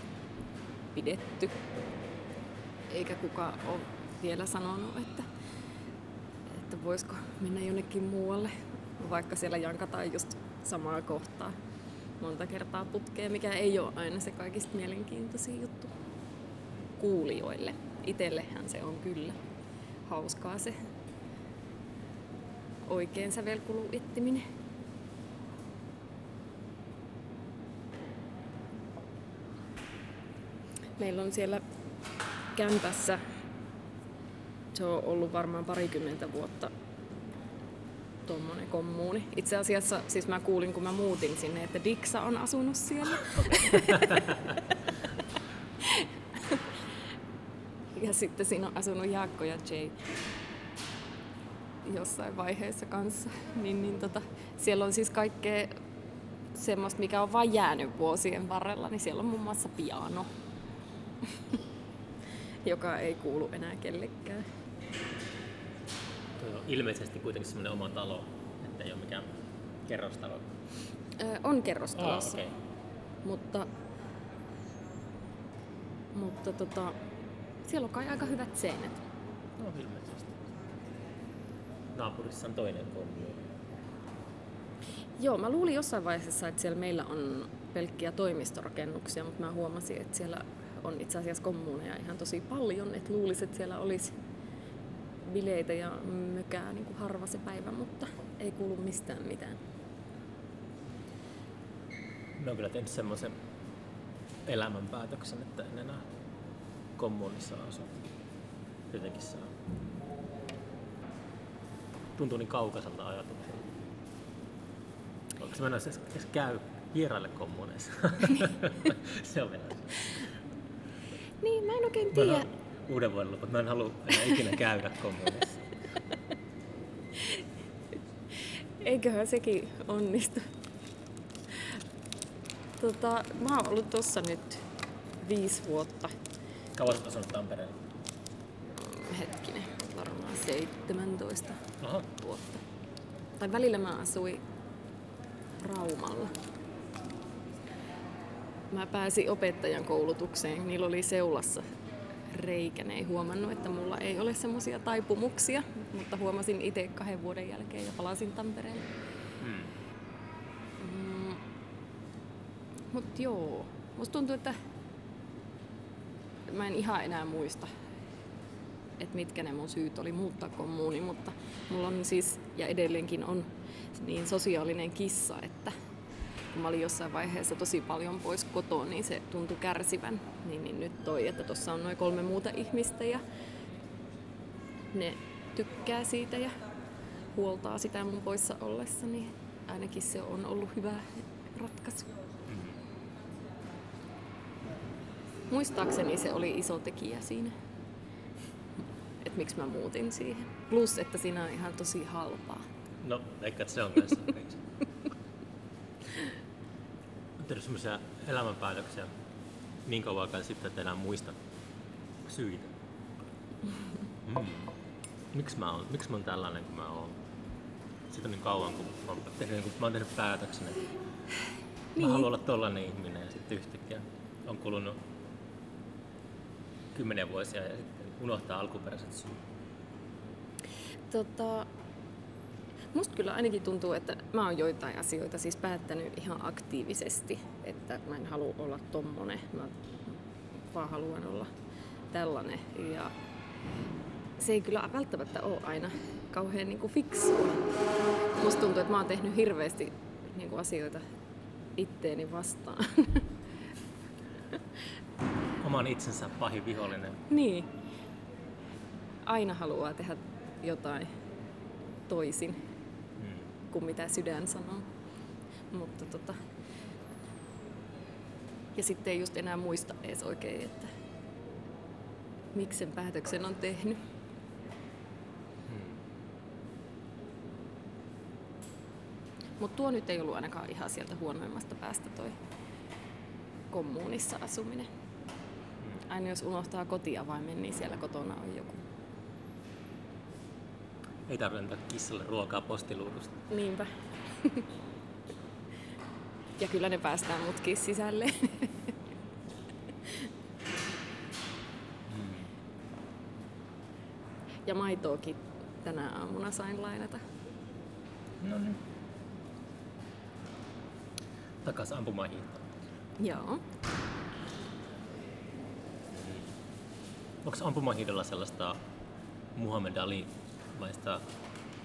pidetty. Eikä kukaan ole vielä sanonut, että, että voisiko mennä jonnekin muualle, vaikka siellä jankataan just samaa kohtaa monta kertaa putkeen, mikä ei ole aina se kaikista mielenkiintoisin juttu kuulijoille. Itellehän se on kyllä hauskaa se oikein sävelkulun etsiminen. Meillä on siellä kämpässä, se on ollut varmaan parikymmentä vuotta tuommoinen kommuuni. Itse asiassa siis mä kuulin, kun mä muutin sinne, että Diksa on asunut siellä. ja sitten siinä on asunut Jaakko ja Jay jossain vaiheessa kanssa. Niin, niin tota, siellä on siis kaikkea semmoista, mikä on vain jäänyt vuosien varrella, niin siellä on muun muassa piano, joka ei kuulu enää kellekään. Tuo on ilmeisesti kuitenkin semmoinen oma talo, että ei ole mikään kerrostalo. Ö, on kerrostalossa. okei. Mutta, mutta tota, Siellä on kai aika hyvät seinät. No ilmeisesti. Naapurissa on toinen kommuuni. Joo, mä luulin jossain vaiheessa, että siellä meillä on pelkkiä toimistorakennuksia, mutta mä huomasin, että siellä on itse asiassa kommuuneja ihan tosi paljon. Että luulisin, että siellä olisi bileitä ja mökää niin kuin harva se päivä, mutta ei kuulu mistään mitään. Mä oon kyllä tehnyt semmoisen elämänpäätöksen, että en enää kommunissa asu. Jotenkin saa. Tuntuu niin kaukaiselta ajatukselta. Onko se mennä edes, edes käy vieraille kommuneissa? se on vielä. Niin, mä en oikein tiedä. en uuden vuoden loput. Mä en halua enää ikinä käydä kommuneissa. Eiköhän sekin onnistu. Tota, mä oon ollut tossa nyt viisi vuotta. Kauan olet asunut Tampereella? Hetkinen, 17 Aha. vuotta. Tai välillä mä asuin Raumalla. Mä pääsin opettajan koulutukseen. Niillä oli seulassa reikä. Ne ei huomannut, että mulla ei ole semmoisia taipumuksia, mutta huomasin itse kahden vuoden jälkeen ja palasin Tampereelle. Hmm. Mm. Mut joo, musta tuntuu, että mä en ihan enää muista, että mitkä ne mun syyt oli muuttaa kommuuni, mutta mulla on siis, ja edelleenkin on, niin sosiaalinen kissa, että kun mä olin jossain vaiheessa tosi paljon pois kotoa, niin se tuntui kärsivän. Niin, niin nyt toi, että tuossa on noin kolme muuta ihmistä ja ne tykkää siitä ja huoltaa sitä mun poissa ollessa, niin ainakin se on ollut hyvä ratkaisu. Muistaakseni se oli iso tekijä siinä, että miksi mä muutin siihen. Plus, että siinä on ihan tosi halpaa. No, eikä se on kanssa. Olet tehnyt semmoisia elämänpäätöksiä niin kauan sitten, että enää muista syitä. Mm. Miksi mä oon, miksi mä oon tällainen kuin mä oon? Siitä on niin kauan, kun mä oon tehnyt, kun mä oon tehnyt päätöksen, että niin. mä haluan olla tollainen ihminen ja sitten yhtäkkiä on kulunut kymmeniä vuosia ja sitten unohtaa alkuperäiset syyt. Tota, musta kyllä ainakin tuntuu, että mä oon joitain asioita siis päättänyt ihan aktiivisesti, että mä en halua olla tommonen, mä vaan haluan olla tällainen. Ja se ei kyllä välttämättä ole aina kauhean niin fiksua. Musta tuntuu, että mä oon tehnyt hirveästi niin kuin asioita itteeni vastaan. Oman itsensä pahin vihollinen. niin. Aina haluaa tehdä jotain toisin Mm. kuin mitä sydän sanoo. Mutta tota... Ja sitten ei just enää muista edes oikein, että miksi sen päätöksen on tehnyt. Mm. Mutta tuo nyt ei ollut ainakaan ihan sieltä huonoimmasta päästä toi kommuunissa asuminen. Aina jos unohtaa kotiavaimen, niin siellä kotona on joku. Ei tarvitse antaa kissalle ruokaa postiluudusta. Niinpä. ja kyllä ne päästään mutkin sisälle. ja maitoakin tänä aamuna sain lainata. No niin. Takas ampumahiihtoon. Joo. Onko ampumahiihdolla sellaista Muhammad Ali-maista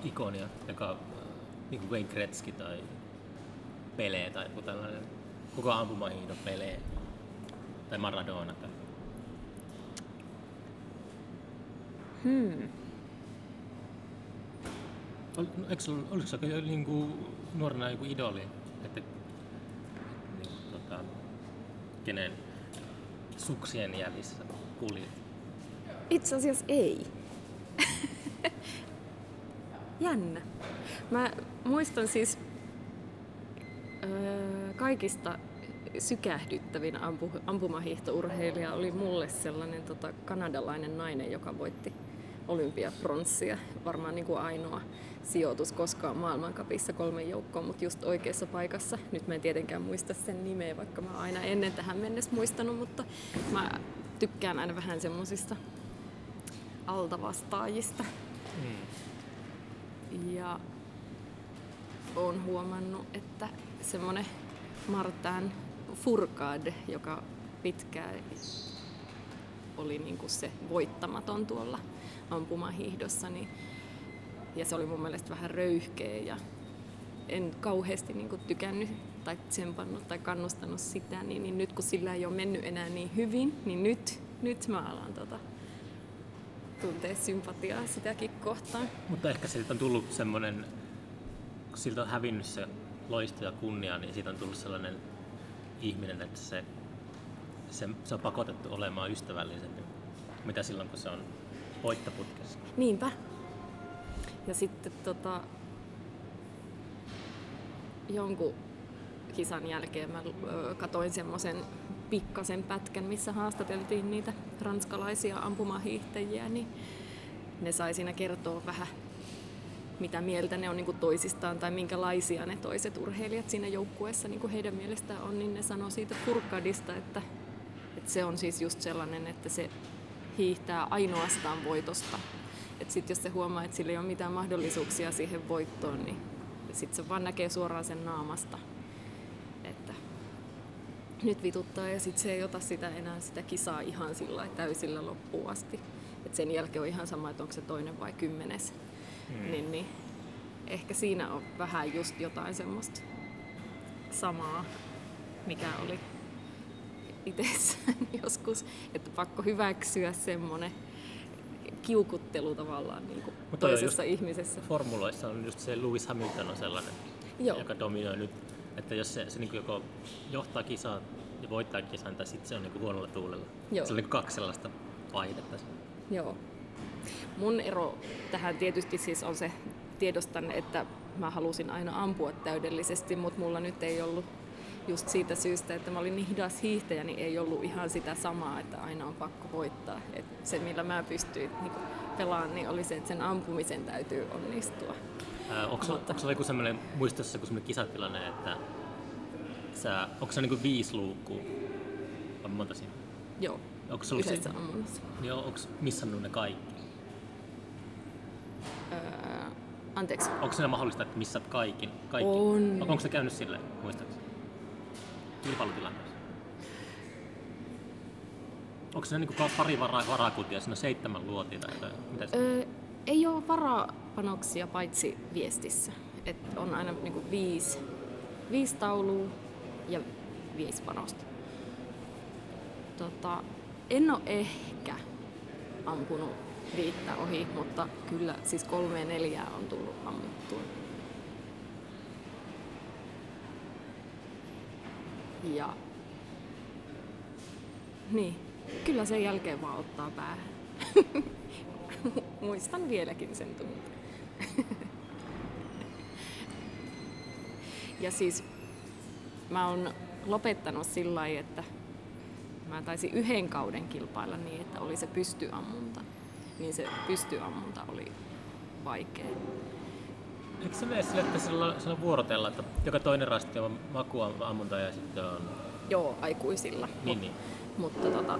ikonia, joka äh, niin kuin Wayne Gretzky tai Pele tai joku tällainen, kuka ampumahiihdon Pele tai Maradona tai Hmm. Ol, no, eikö sulla, oliko jo niin kuin, nuorena joku idoli, että niin, tota, kenen suksien jäljissä kuljit? Itse asiassa ei. Jännä. Mä muistan siis öö, kaikista sykähdyttävin ampu, ampumahiihtourheilija oli mulle sellainen tota, kanadalainen nainen, joka voitti olympiapronssia. Varmaan niin kuin ainoa sijoitus koskaan maailmankapissa kolmen joukkoon, mutta just oikeassa paikassa. Nyt mä en tietenkään muista sen nimeä, vaikka mä aina ennen tähän mennessä muistanut, mutta mä tykkään aina vähän semmosista altavastaajista. Mm. Ja olen huomannut, että semmoinen Martan Furkad, joka pitkään oli niinku se voittamaton tuolla ampumahiihdossa, niin, ja se oli mun mielestä vähän röyhkeä ja en kauheasti niinku tykännyt tai tsempannut tai kannustanut sitä, niin, niin nyt kun sillä ei ole mennyt enää niin hyvin, niin nyt, nyt mä alan tota, tuntee sympatiaa sitäkin kohtaan. Mutta ehkä siltä on tullut semmoinen, kun siltä on hävinnyt se loisto ja kunnia, niin siitä on tullut sellainen ihminen, että se, se, se on pakotettu olemaan ystävällisempi, mitä silloin kun se on voittoputkessa. Niinpä. Ja sitten tota, jonkun kisan jälkeen mä katoin semmoisen pikkasen pätkän, missä haastateltiin niitä ranskalaisia ampumahiihtäjiä, niin ne sai siinä kertoa vähän mitä mieltä ne on niin toisistaan tai minkälaisia ne toiset urheilijat siinä joukkueessa niin heidän mielestään on, niin ne sanoo siitä Furkadista, että, että se on siis just sellainen, että se hiihtää ainoastaan voitosta. Että sitten jos se huomaa, että sillä ei ole mitään mahdollisuuksia siihen voittoon, niin sitten se vaan näkee suoraan sen naamasta, nyt vituttaa ja sitten se ei ota sitä enää sitä kisaa ihan sillä täysillä loppuun asti. Et sen jälkeen on ihan sama, että onko se toinen vai kymmenes. Hmm. Niin, niin ehkä siinä on vähän just jotain semmoista samaa, mikä oli itsessään joskus, että pakko hyväksyä semmoinen kiukuttelu tavallaan niin kuin Mutta toisessa ihmisessä. Formuloissa on just se Lewis Hamilton on sellainen, Joo. joka dominoi nyt, että jos se, se niin joko johtaa kisaa ja voittaa kisan, tai sitten se on niin huonolla tuulella. Joo. Se on niin kaksi sellaista vaihdetta. Joo. Mun ero tähän tietysti siis on se, tiedostan, että mä halusin aina ampua täydellisesti, mutta mulla nyt ei ollut just siitä syystä, että mä olin niin hidas hiihtäjä, niin ei ollut ihan sitä samaa, että aina on pakko voittaa. Et se, millä mä pystyin niin pelaamaan, niin oli se, että sen ampumisen täytyy onnistua. Ää, onko, sulla, onko sulla joku sellainen muistossa, kun sellainen kisatilanne, että sä, onko se niin viisi luukkua? Vai monta siinä? Joo, Onko sulla se, yhdessä ammunnassa. joo, onko missannut ne kaikki? Öö, anteeksi. Onko se mahdollista, että missaat kaikki? kaikki? On. Onko se käynyt silleen, muistaakseni? Kilpailutilanteessa? Onko se niin pari vara, varakutia, siinä seitsemän luotia tai jotain? Mitä se? Öö, ei ole varapanoksia paitsi viestissä. Et on aina niinku viisi, viisi taulua ja viisi panosta. Tota, en ole ehkä ampunut viittä ohi, mutta kyllä siis kolme neljää on tullut ammuttua. Ja niin, kyllä sen jälkeen vaan ottaa päähän. Muistan vieläkin sen tunteen. ja siis mä oon lopettanut sillä lailla, että mä taisin yhden kauden kilpailla niin, että oli se pystyammunta. Niin se pystyammunta oli vaikea. Eikö se mene sille, että sillä, sillä vuorotella, että joka toinen rasti on makuammunta ja sitten on... Joo, aikuisilla. Niin, niin. Mutta tota,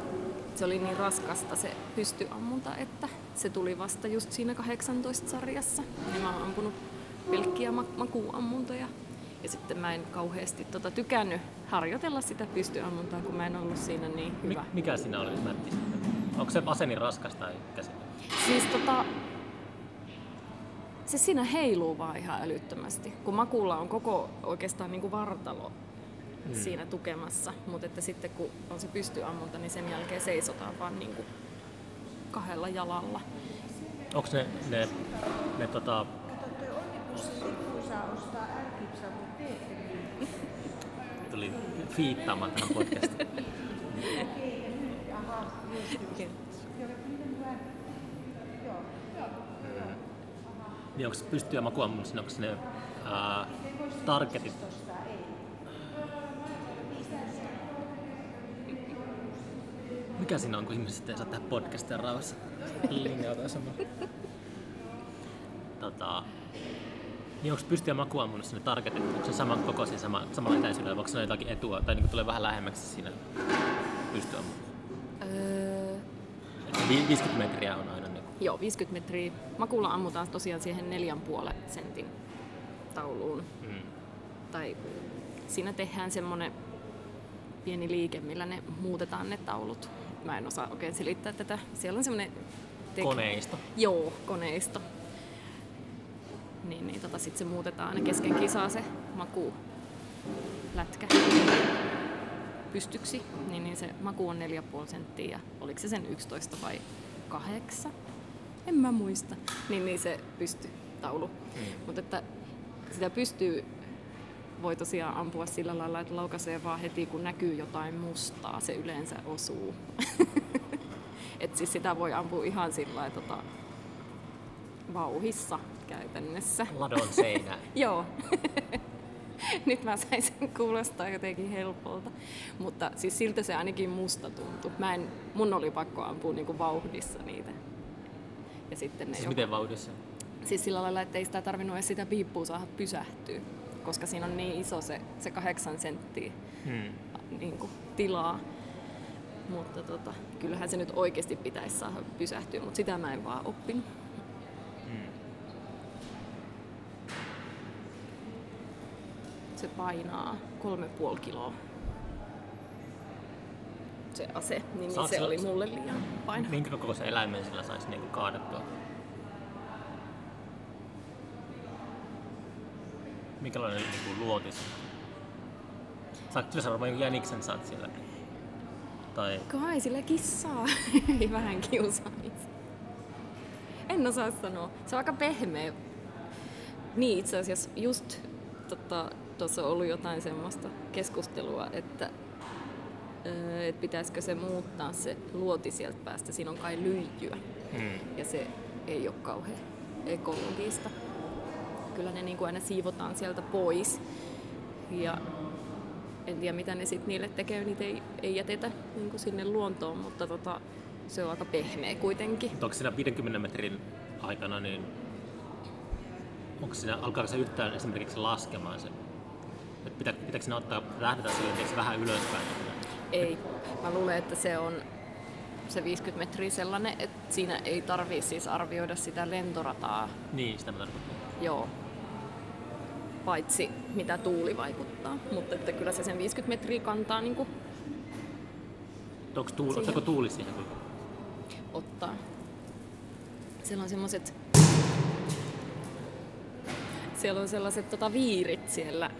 se oli niin raskasta se pystyammunta, että se tuli vasta just siinä 18-sarjassa. Ja mä oon ampunut pelkkiä ma- makuammuntoja. Ja sitten mä en kauheasti tota, tykännyt harjoitella sitä pystyammuntaa, kun mä en ollut siinä niin hyvä. mikä siinä oli sitten? Onko se ase niin raskas tai se Siis tota, se siinä heiluu vaan ihan älyttömästi, kun makulla on koko oikeastaan niin kuin vartalo Mm. siinä tukemassa, mutta että sitten kun on se pystyammunta, niin sen jälkeen seisotaan vaan niin kuin kahdella jalalla. Onko ne, ne, ne tota, Kato, toi onnikuusilippu saa ostaa ärkipsa, mutta teette niin. tuli fiittaamaan tähän podcastiin. Niin onko se pystyä makuammunta, niin onko ne ää, targetit? Ostaa, ei. Mikä siinä on, kun ihmiset ei saa tehdä podcastia rauhassa? Linjautua sama. Tota, niin onko pystyä makuammunnassa ne targetit? Onko se saman kokoisia, sama, samalla etäisyydellä, vai onko se jotakin etua, tai niin tulee vähän lähemmäksi siinä pystyammunnassa? Öö, Vi- 50 metriä on aina niin joo, 50 metriä. Makulla ammutaan tosiaan siihen 4,5 sentin tauluun. mm. Tai siinä tehdään semmoinen pieni liike, millä ne muutetaan ne taulut. Mä en osaa oikein selittää tätä. Siellä on semmoinen... tek- koneisto. Joo, koneisto. Niin, niin tota, sit se muutetaan aina kesken kisaa se maku lätkä pystyksi, niin, niin se maku on 4,5 senttiä ja oliko se sen 11 vai 8? En mä muista. Niin, niin se pysty taulu. Mm. Mutta että sitä pystyy voi tosiaan ampua sillä lailla, että laukaisee vaan heti kun näkyy jotain mustaa, se yleensä osuu. Et siis sitä voi ampua ihan sillä lailla, tota, vauhissa käytännössä. Ladon seinään. Joo. Nyt mä sain sen kuulostaa jotenkin helpolta. Mutta siis siltä se ainakin musta tuntui. Mä en, mun oli pakko ampua niinku vauhdissa niitä. Ja sitten ne Siis joko- miten vauhdissa? Siis sillä lailla, että ei sitä tarvinnut edes sitä piippua saada pysähtyä, koska siinä on niin iso se, se kahdeksan senttiä Hmm. niin kuin, tilaa. Mutta tota, kyllähän se nyt oikeasti pitäisi saada pysähtyä, mutta sitä mä en vaan oppinut. Hmm. Se painaa kolme puoli kiloa. Se ase, niin, niin se sillä- oli mulle liian painava. Minkä kokoisen eläimen sillä saisi niinku kaadettua? Minkälainen niinku luotis? Saat kyllä sä varmaan jäniksen saat sillä. Tai Kai sillä kissaa. Ei vähän kiusaamista. En osaa sanoa. Se on aika pehmeä. Niin itse asiassa just tota, tuossa on ollut jotain semmoista keskustelua, että et pitäisikö se muuttaa se luoti sieltä päästä. Siinä on kai lyijyä hmm. ja se ei ole kauhean ekologista. Kyllä ne niin kuin aina siivotaan sieltä pois. Ja en tiedä mitä ne sitten niille tekee, niitä ei, ei jätetä niin kuin sinne luontoon, mutta tota, se on aika pehmeä kuitenkin. Mutta onko siinä 50 metrin aikana, niin onko siinä, alkaako se yhtään esimerkiksi laskemaan sen? Et pitää, pitääkö siinä ottaa, lähdetään sille tiiäks, vähän ylöspäin? Ei. Mä luulen, että se on se 50 metriä sellainen, että siinä ei tarvii siis arvioida sitä lentorataa. Niin, sitä mä tarkoitan. Joo. Paitsi mitä tuuli vaikuttaa. Mutta että kyllä se sen 50 metriä kantaa niin kuin Onko tuuli, Siihen. ottaako tuuli siihen? ottaa. Siellä on semmoset siellä on sellaiset tota, viirit siellä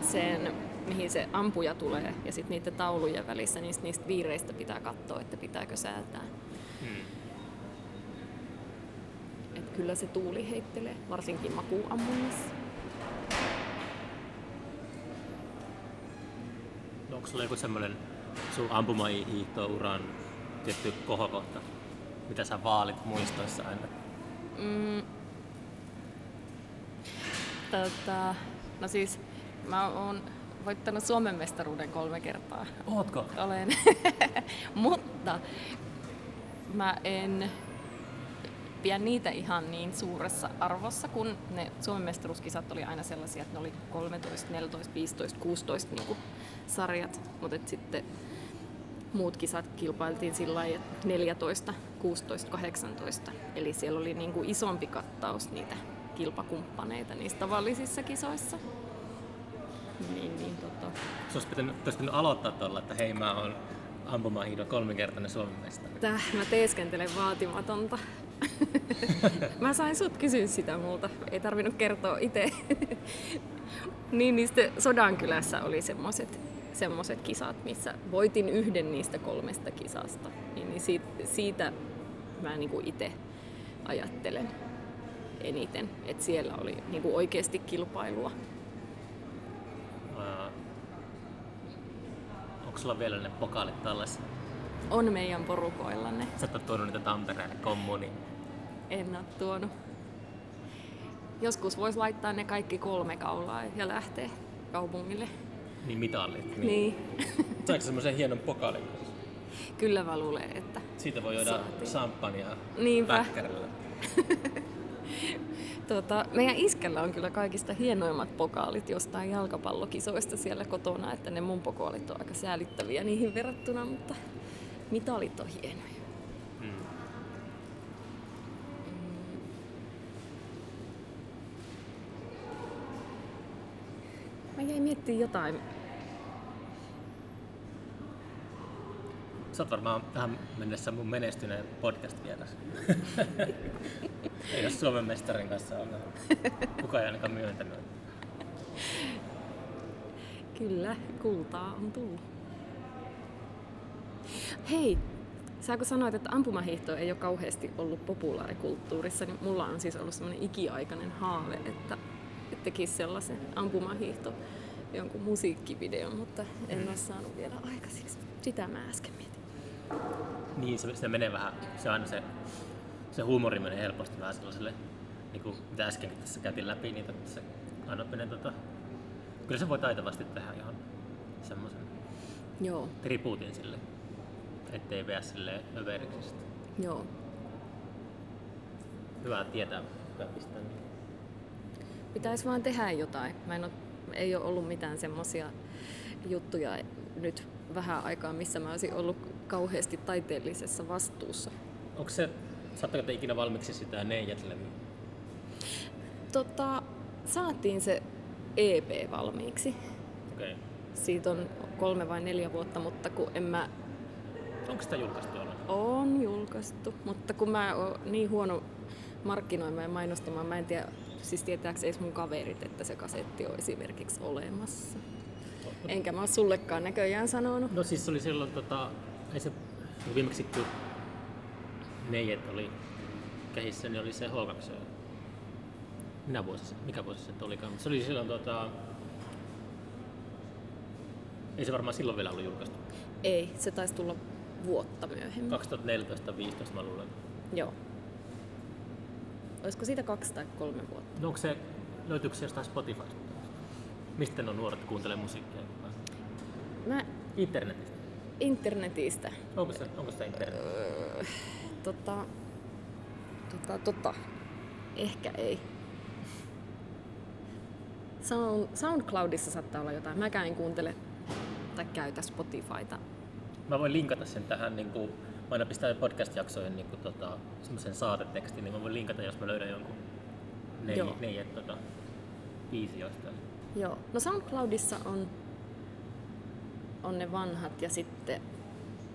sen, mihin se ampuja tulee ja sitten niiden taulujen välissä, niin niistä viireistä pitää katsoa, että pitääkö säätää. Hmm. Et kyllä se tuuli heittelee, varsinkin makuammunnassa. Onko sulla joku semmoinen sun ampumahiihtouran tietty kohokohta, mitä sä vaalit muistoissa aina? Mm. Tota, no siis mä oon voittanut Suomen mestaruuden kolme kertaa. Ootko? Olen. Mutta mä en pidä niitä ihan niin suuressa arvossa, kun ne Suomen mestaruuskisat oli aina sellaisia, että ne oli 13, 14, 15, 16 niin sarjat, mutta sitten muut kisat kilpailtiin sillä lailla, että 14, 16, 18. Eli siellä oli niin kuin isompi kattaus niitä kilpakumppaneita niissä tavallisissa kisoissa. Niin, niin tota, Se olisi pitänyt, pitänyt aloittaa tuolla, että hei mä oon ampumahiidon kolminkertainen Suomen mestari. Täh, mä teeskentelen vaatimatonta. Mä sain sut kysyä sitä multa. Ei tarvinnut kertoa itse. niin niistä Sodankylässä oli semmoset, semmoset kisat, missä voitin yhden niistä kolmesta kisasta. Niin, niin siitä, siitä mä niinku itse ajattelen eniten, että siellä oli niinku oikeasti kilpailua. Ää, onko sulla vielä ne pokaalit tallessa? On meidän porukoillanne. Sä et ole tuonut niitä Tampereelle kommuniin. En ole tuonut. Joskus voisi laittaa ne kaikki kolme kaulaa ja lähteä kaupungille. Niin mitallit. Niin. Saiko semmoisen hienon pokaalin? Kyllä mä luulen, että Siitä voi juoda Niinpä. päkkärillä. Tota, meidän iskällä on kyllä kaikista hienoimmat pokaalit jostain jalkapallokisoista siellä kotona, että ne mun pokaalit on aika säälittäviä niihin verrattuna, mutta Mitalit on hienoja. Mm. Miettimään jotain. Sä oot varmaan tähän mennessä mun menestyneen podcast-vieras. Ei ole Suomen mestarin kanssa ollut. Kukaan ei ainakaan myöntänyt. Kyllä, kultaa on tullut. Hei, sä kun sanoit, että ampumahiihto ei ole kauheasti ollut populaarikulttuurissa, niin mulla on siis ollut semmoinen ikiaikainen haave, että, että tekisi sellaisen ampumahiihto jonkun musiikkivideon, mutta en ole saanut vielä aikaiseksi. Sitä mä äsken mietin. Niin, se, se menee vähän, se aina se, se huumori menee helposti vähän sellaiselle, niin kuin mitä äskenkin tässä käytiin läpi, niin että se aina menee tota, kyllä se voi taitavasti tehdä ihan semmoisen Joo, tribuutin sille, ettei vea silleen överiksi. joo. Hyvä tietää, hyvä pistää. Niin. Pitäisi vaan tehdä jotain. Mä en ole, ei ole ollut mitään semmoisia juttuja nyt vähän aikaa, missä mä olisin ollut kauheasti taiteellisessa vastuussa. Onko se, saatteko te ikinä valmiiksi sitä neijät-levyä? Tota, saatiin se EP valmiiksi. Okay. Siitä on kolme vai neljä vuotta, mutta kun en mä Onko sitä julkaistu jollain? on julkaistu, mutta kun mä oon niin huono markkinoimaan ja mainostamaan, mä en tiedä, siis tietääks edes mun kaverit, että se kasetti on esimerkiksi olemassa. Enkä mä oo sullekaan näköjään sanonut. No siis se oli silloin, tota, ei se viimeksi kun neijet oli kehissä, niin oli se H2. Minä vuosi se, mikä vuosi se olikaan, mutta se oli silloin tota, ei se varmaan silloin vielä ollut julkaistu. Ei, se taisi tulla vuotta myöhemmin. 2014-2015 mä luulen. Joo. Olisiko siitä kaksi tai kolme vuotta? No onko se, löytyykö se jostain Spotifysta? Mistä ne nuoret kuuntelee musiikkia? Mä Internetistä. internetistä. Onko se, onko se internet? Tota, tota, tota. Ehkä ei. Sound, SoundCloudissa saattaa olla jotain. Mäkään en kuuntele tai käytä Spotifyta. Mä voin linkata sen tähän, niin kuin, mä aina pistän podcast-jaksojen niin tota, semmoisen saatetekstin, niin mä voin linkata, jos mä löydän jonkun neljä, neljä tota, biisi jostain. Joo. No SoundCloudissa on, on ne vanhat ja sitten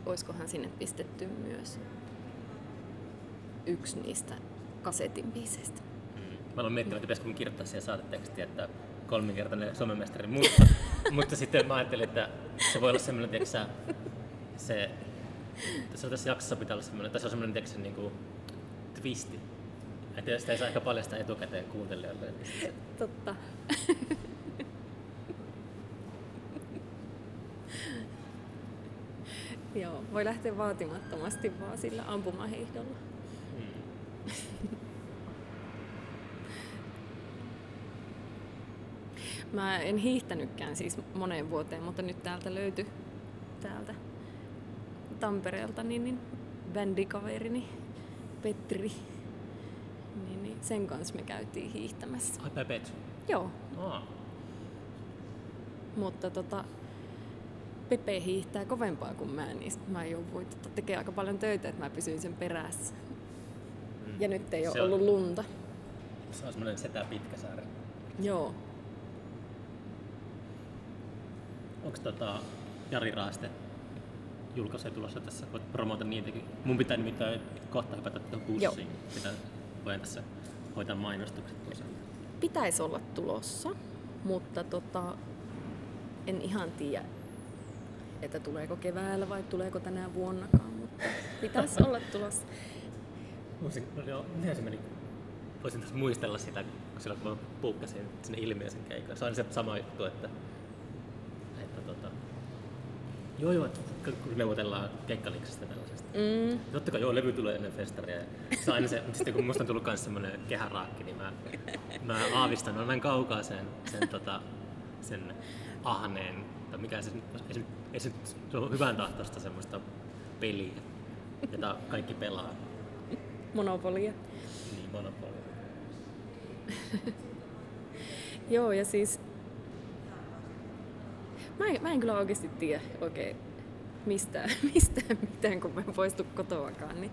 oiskohan sinne pistetty myös yksi niistä kasetin biiseistä. Mä olen miettinyt, että pitäisikö kirjoittaa siihen saatetekstiä, että kolminkertainen somemestari, mutta, mutta sitten mä ajattelin, että se voi olla semmoinen, tiedätkö se, tässä, tässä jaksossa pitää olla semmoinen, tässä on semmoinen, sä, niin kuin twisti. Että sitä ei saa ehkä paljastaa etukäteen kuuntelijoille. Totta. Joo, voi lähteä vaatimattomasti vaan sillä ampumahiihdolla. Mä en hiihtänytkään siis moneen vuoteen, mutta nyt täältä löytyi Tampereelta niin, niin bändikaverini Petri. Niin, niin sen kanssa me käytiin hiihtämässä. Ai Pepet. Joo, Aa, mutta tota, Pepe hiihtää kovempaa kuin mä, niin sit mä jouduin tota, tekemään aika paljon töitä, että mä pysyin sen perässä. mm. Ja nyt ei ole ollut lunta. Se on semmoinen setä pitkä saari. Joo. Onko tota Jari Raaste julkaisee tulossa tässä? Voit promota niitäkin. Mun pitää nimittäin kohta hypätä tuohon bussiin. Pitää, voin tässä hoitaa mainostukset tuossa. Pitäisi olla tulossa, mutta tota, en ihan tiedä, että tuleeko keväällä vai tuleeko tänä vuonnakaan, mutta pitäisi olla tulossa. Voisin, no joo, miten se meni? Voisin tässä muistella sitä, kun silloin kun mä puukkasin sinne ilmiöisen keikkaan. Se on se sama juttu, että, joo joo, että kun neuvotellaan keikkaliksesta tällaisesta. Mm, Totta kai joo, levy tulee ennen festaria. ja Se aina se, mutta sitten kun musta on tullut myös semmoinen kehäraakki, niin mä, mä aavistan, mä näin kaukaa sen, sen, tota, sen ahneen, tai mikä se ei se, ei se, se on hyvän tahtoista semmoista peliä, jota kaikki pelaa. monopolia. Niin, Monopoly. Joo, ja siis... Mä en, mä en kyllä oikeasti tiedä oikein, mistään, mistään mitään, kun mä en poistu kotoakaan. Niin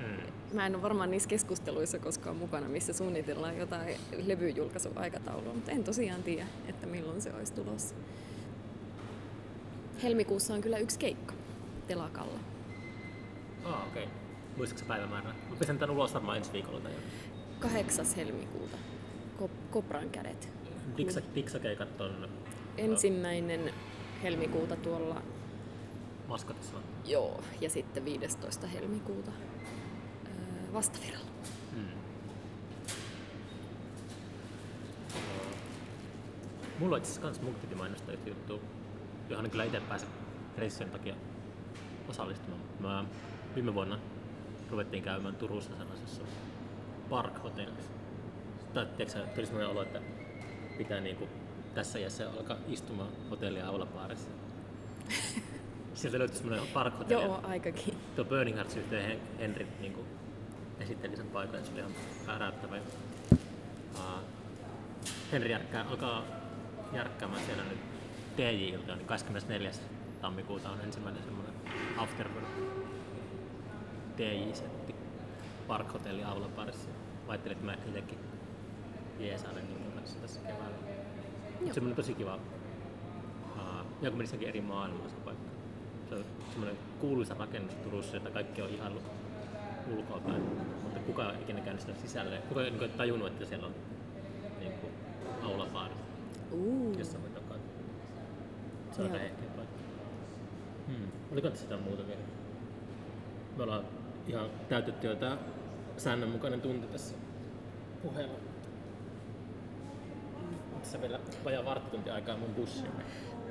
Mm. mä en ole varmaan niissä keskusteluissa koskaan mukana, missä suunnitellaan jotain levyjulkaisuaikataulua, mutta en tosiaan tiedä, että milloin se olisi tulossa. Helmikuussa on kyllä yksi keikka telakalla. Ah, okei. Okay. Muistatko sä päivämäärää? Mä pistän tän ulos varmaan ensi viikolla tai jotain. 8. helmikuuta. Kop- Kopran kädet. Diksa, diksakeikat on Ensimmäinen helmikuuta tuolla, maskotissa. joo, ja sitten 15. helmikuuta öö, vastavirralla. Mm. Mulla on itse asiassa kans piti mainostaa yhtä juttua, johon en kyllä itse pääse reissujen takia osallistumaan. Mä viime vuonna ruvettiin käymään Turussa sellaisessa park-hotellissa. Tai tiedätkö, tuli sellainen olo, että pitää niinku tässä iässä alkaa istumaan hotellia aulapaarissa. Sieltä löytyi semmoinen park-hotelli. Joo, aikakin. Tuo Burning Hearts yhteen Hen- Henry niin kuin, esitteli sen paikan, ja se oli ihan äräyttävä. Uh, Henri järkkää, alkaa järkkäämään siellä nyt DJ-ilta, niin 24. tammikuuta on ensimmäinen semmoinen Afterwork DJ-setti Park Hotelli Aulaparissa. Ajattelin, että mä itsekin jeesailen niiden kanssa tässä keväällä. Semmoinen tosi kiva. Uh, ja kun menissäkin eri maailmaa se paikka. Se on semmoinen kuuluisa rakennus Turussa, jota kaikki on ihailu ulkoapäin. Mutta kuka ei ikinä käynyt sitä sisälle. Kuka ei niin tajunnut, että siellä on niin kuin, aulapaari Uu. jossain takana. Se on ehkeä paikka. Hmm. Oliko tässä jotain muuta vielä? Me ollaan ihan täytetty jo tää säännönmukainen tunti tässä puheella. Tässä vielä vajaa varttitunti aikaa mun bussiin.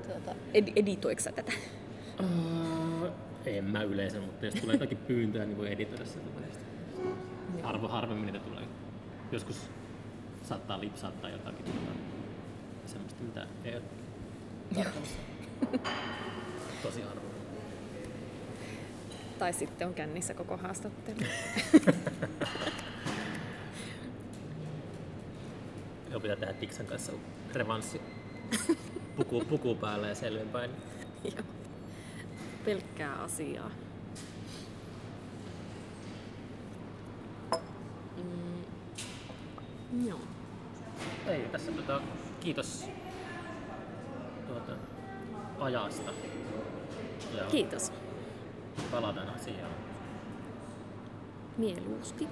Tuota, ed- editoiko sä tätä? Uh, en mä yleensä, mutta jos tulee jotakin pyyntöä, niin voi editoida sieltä välistä. Harvo, harvemmin niitä tulee. Joskus saattaa lipsaattaa jotakin tota, semmoista, mitä ei ole tarkoitus. Tosi harvoin. Tai sitten on kännissä koko haastattelu. Joo, pitää tehdä Tiksan kanssa revanssi. Puku, puku päällä ja selvinpäin. Joo. Pelkkää asiaa. Mm. Joo. Ei, tässä tota, kiitos tuota, ajasta. Ja Kiitos. palataan asiaan. Mieluusti.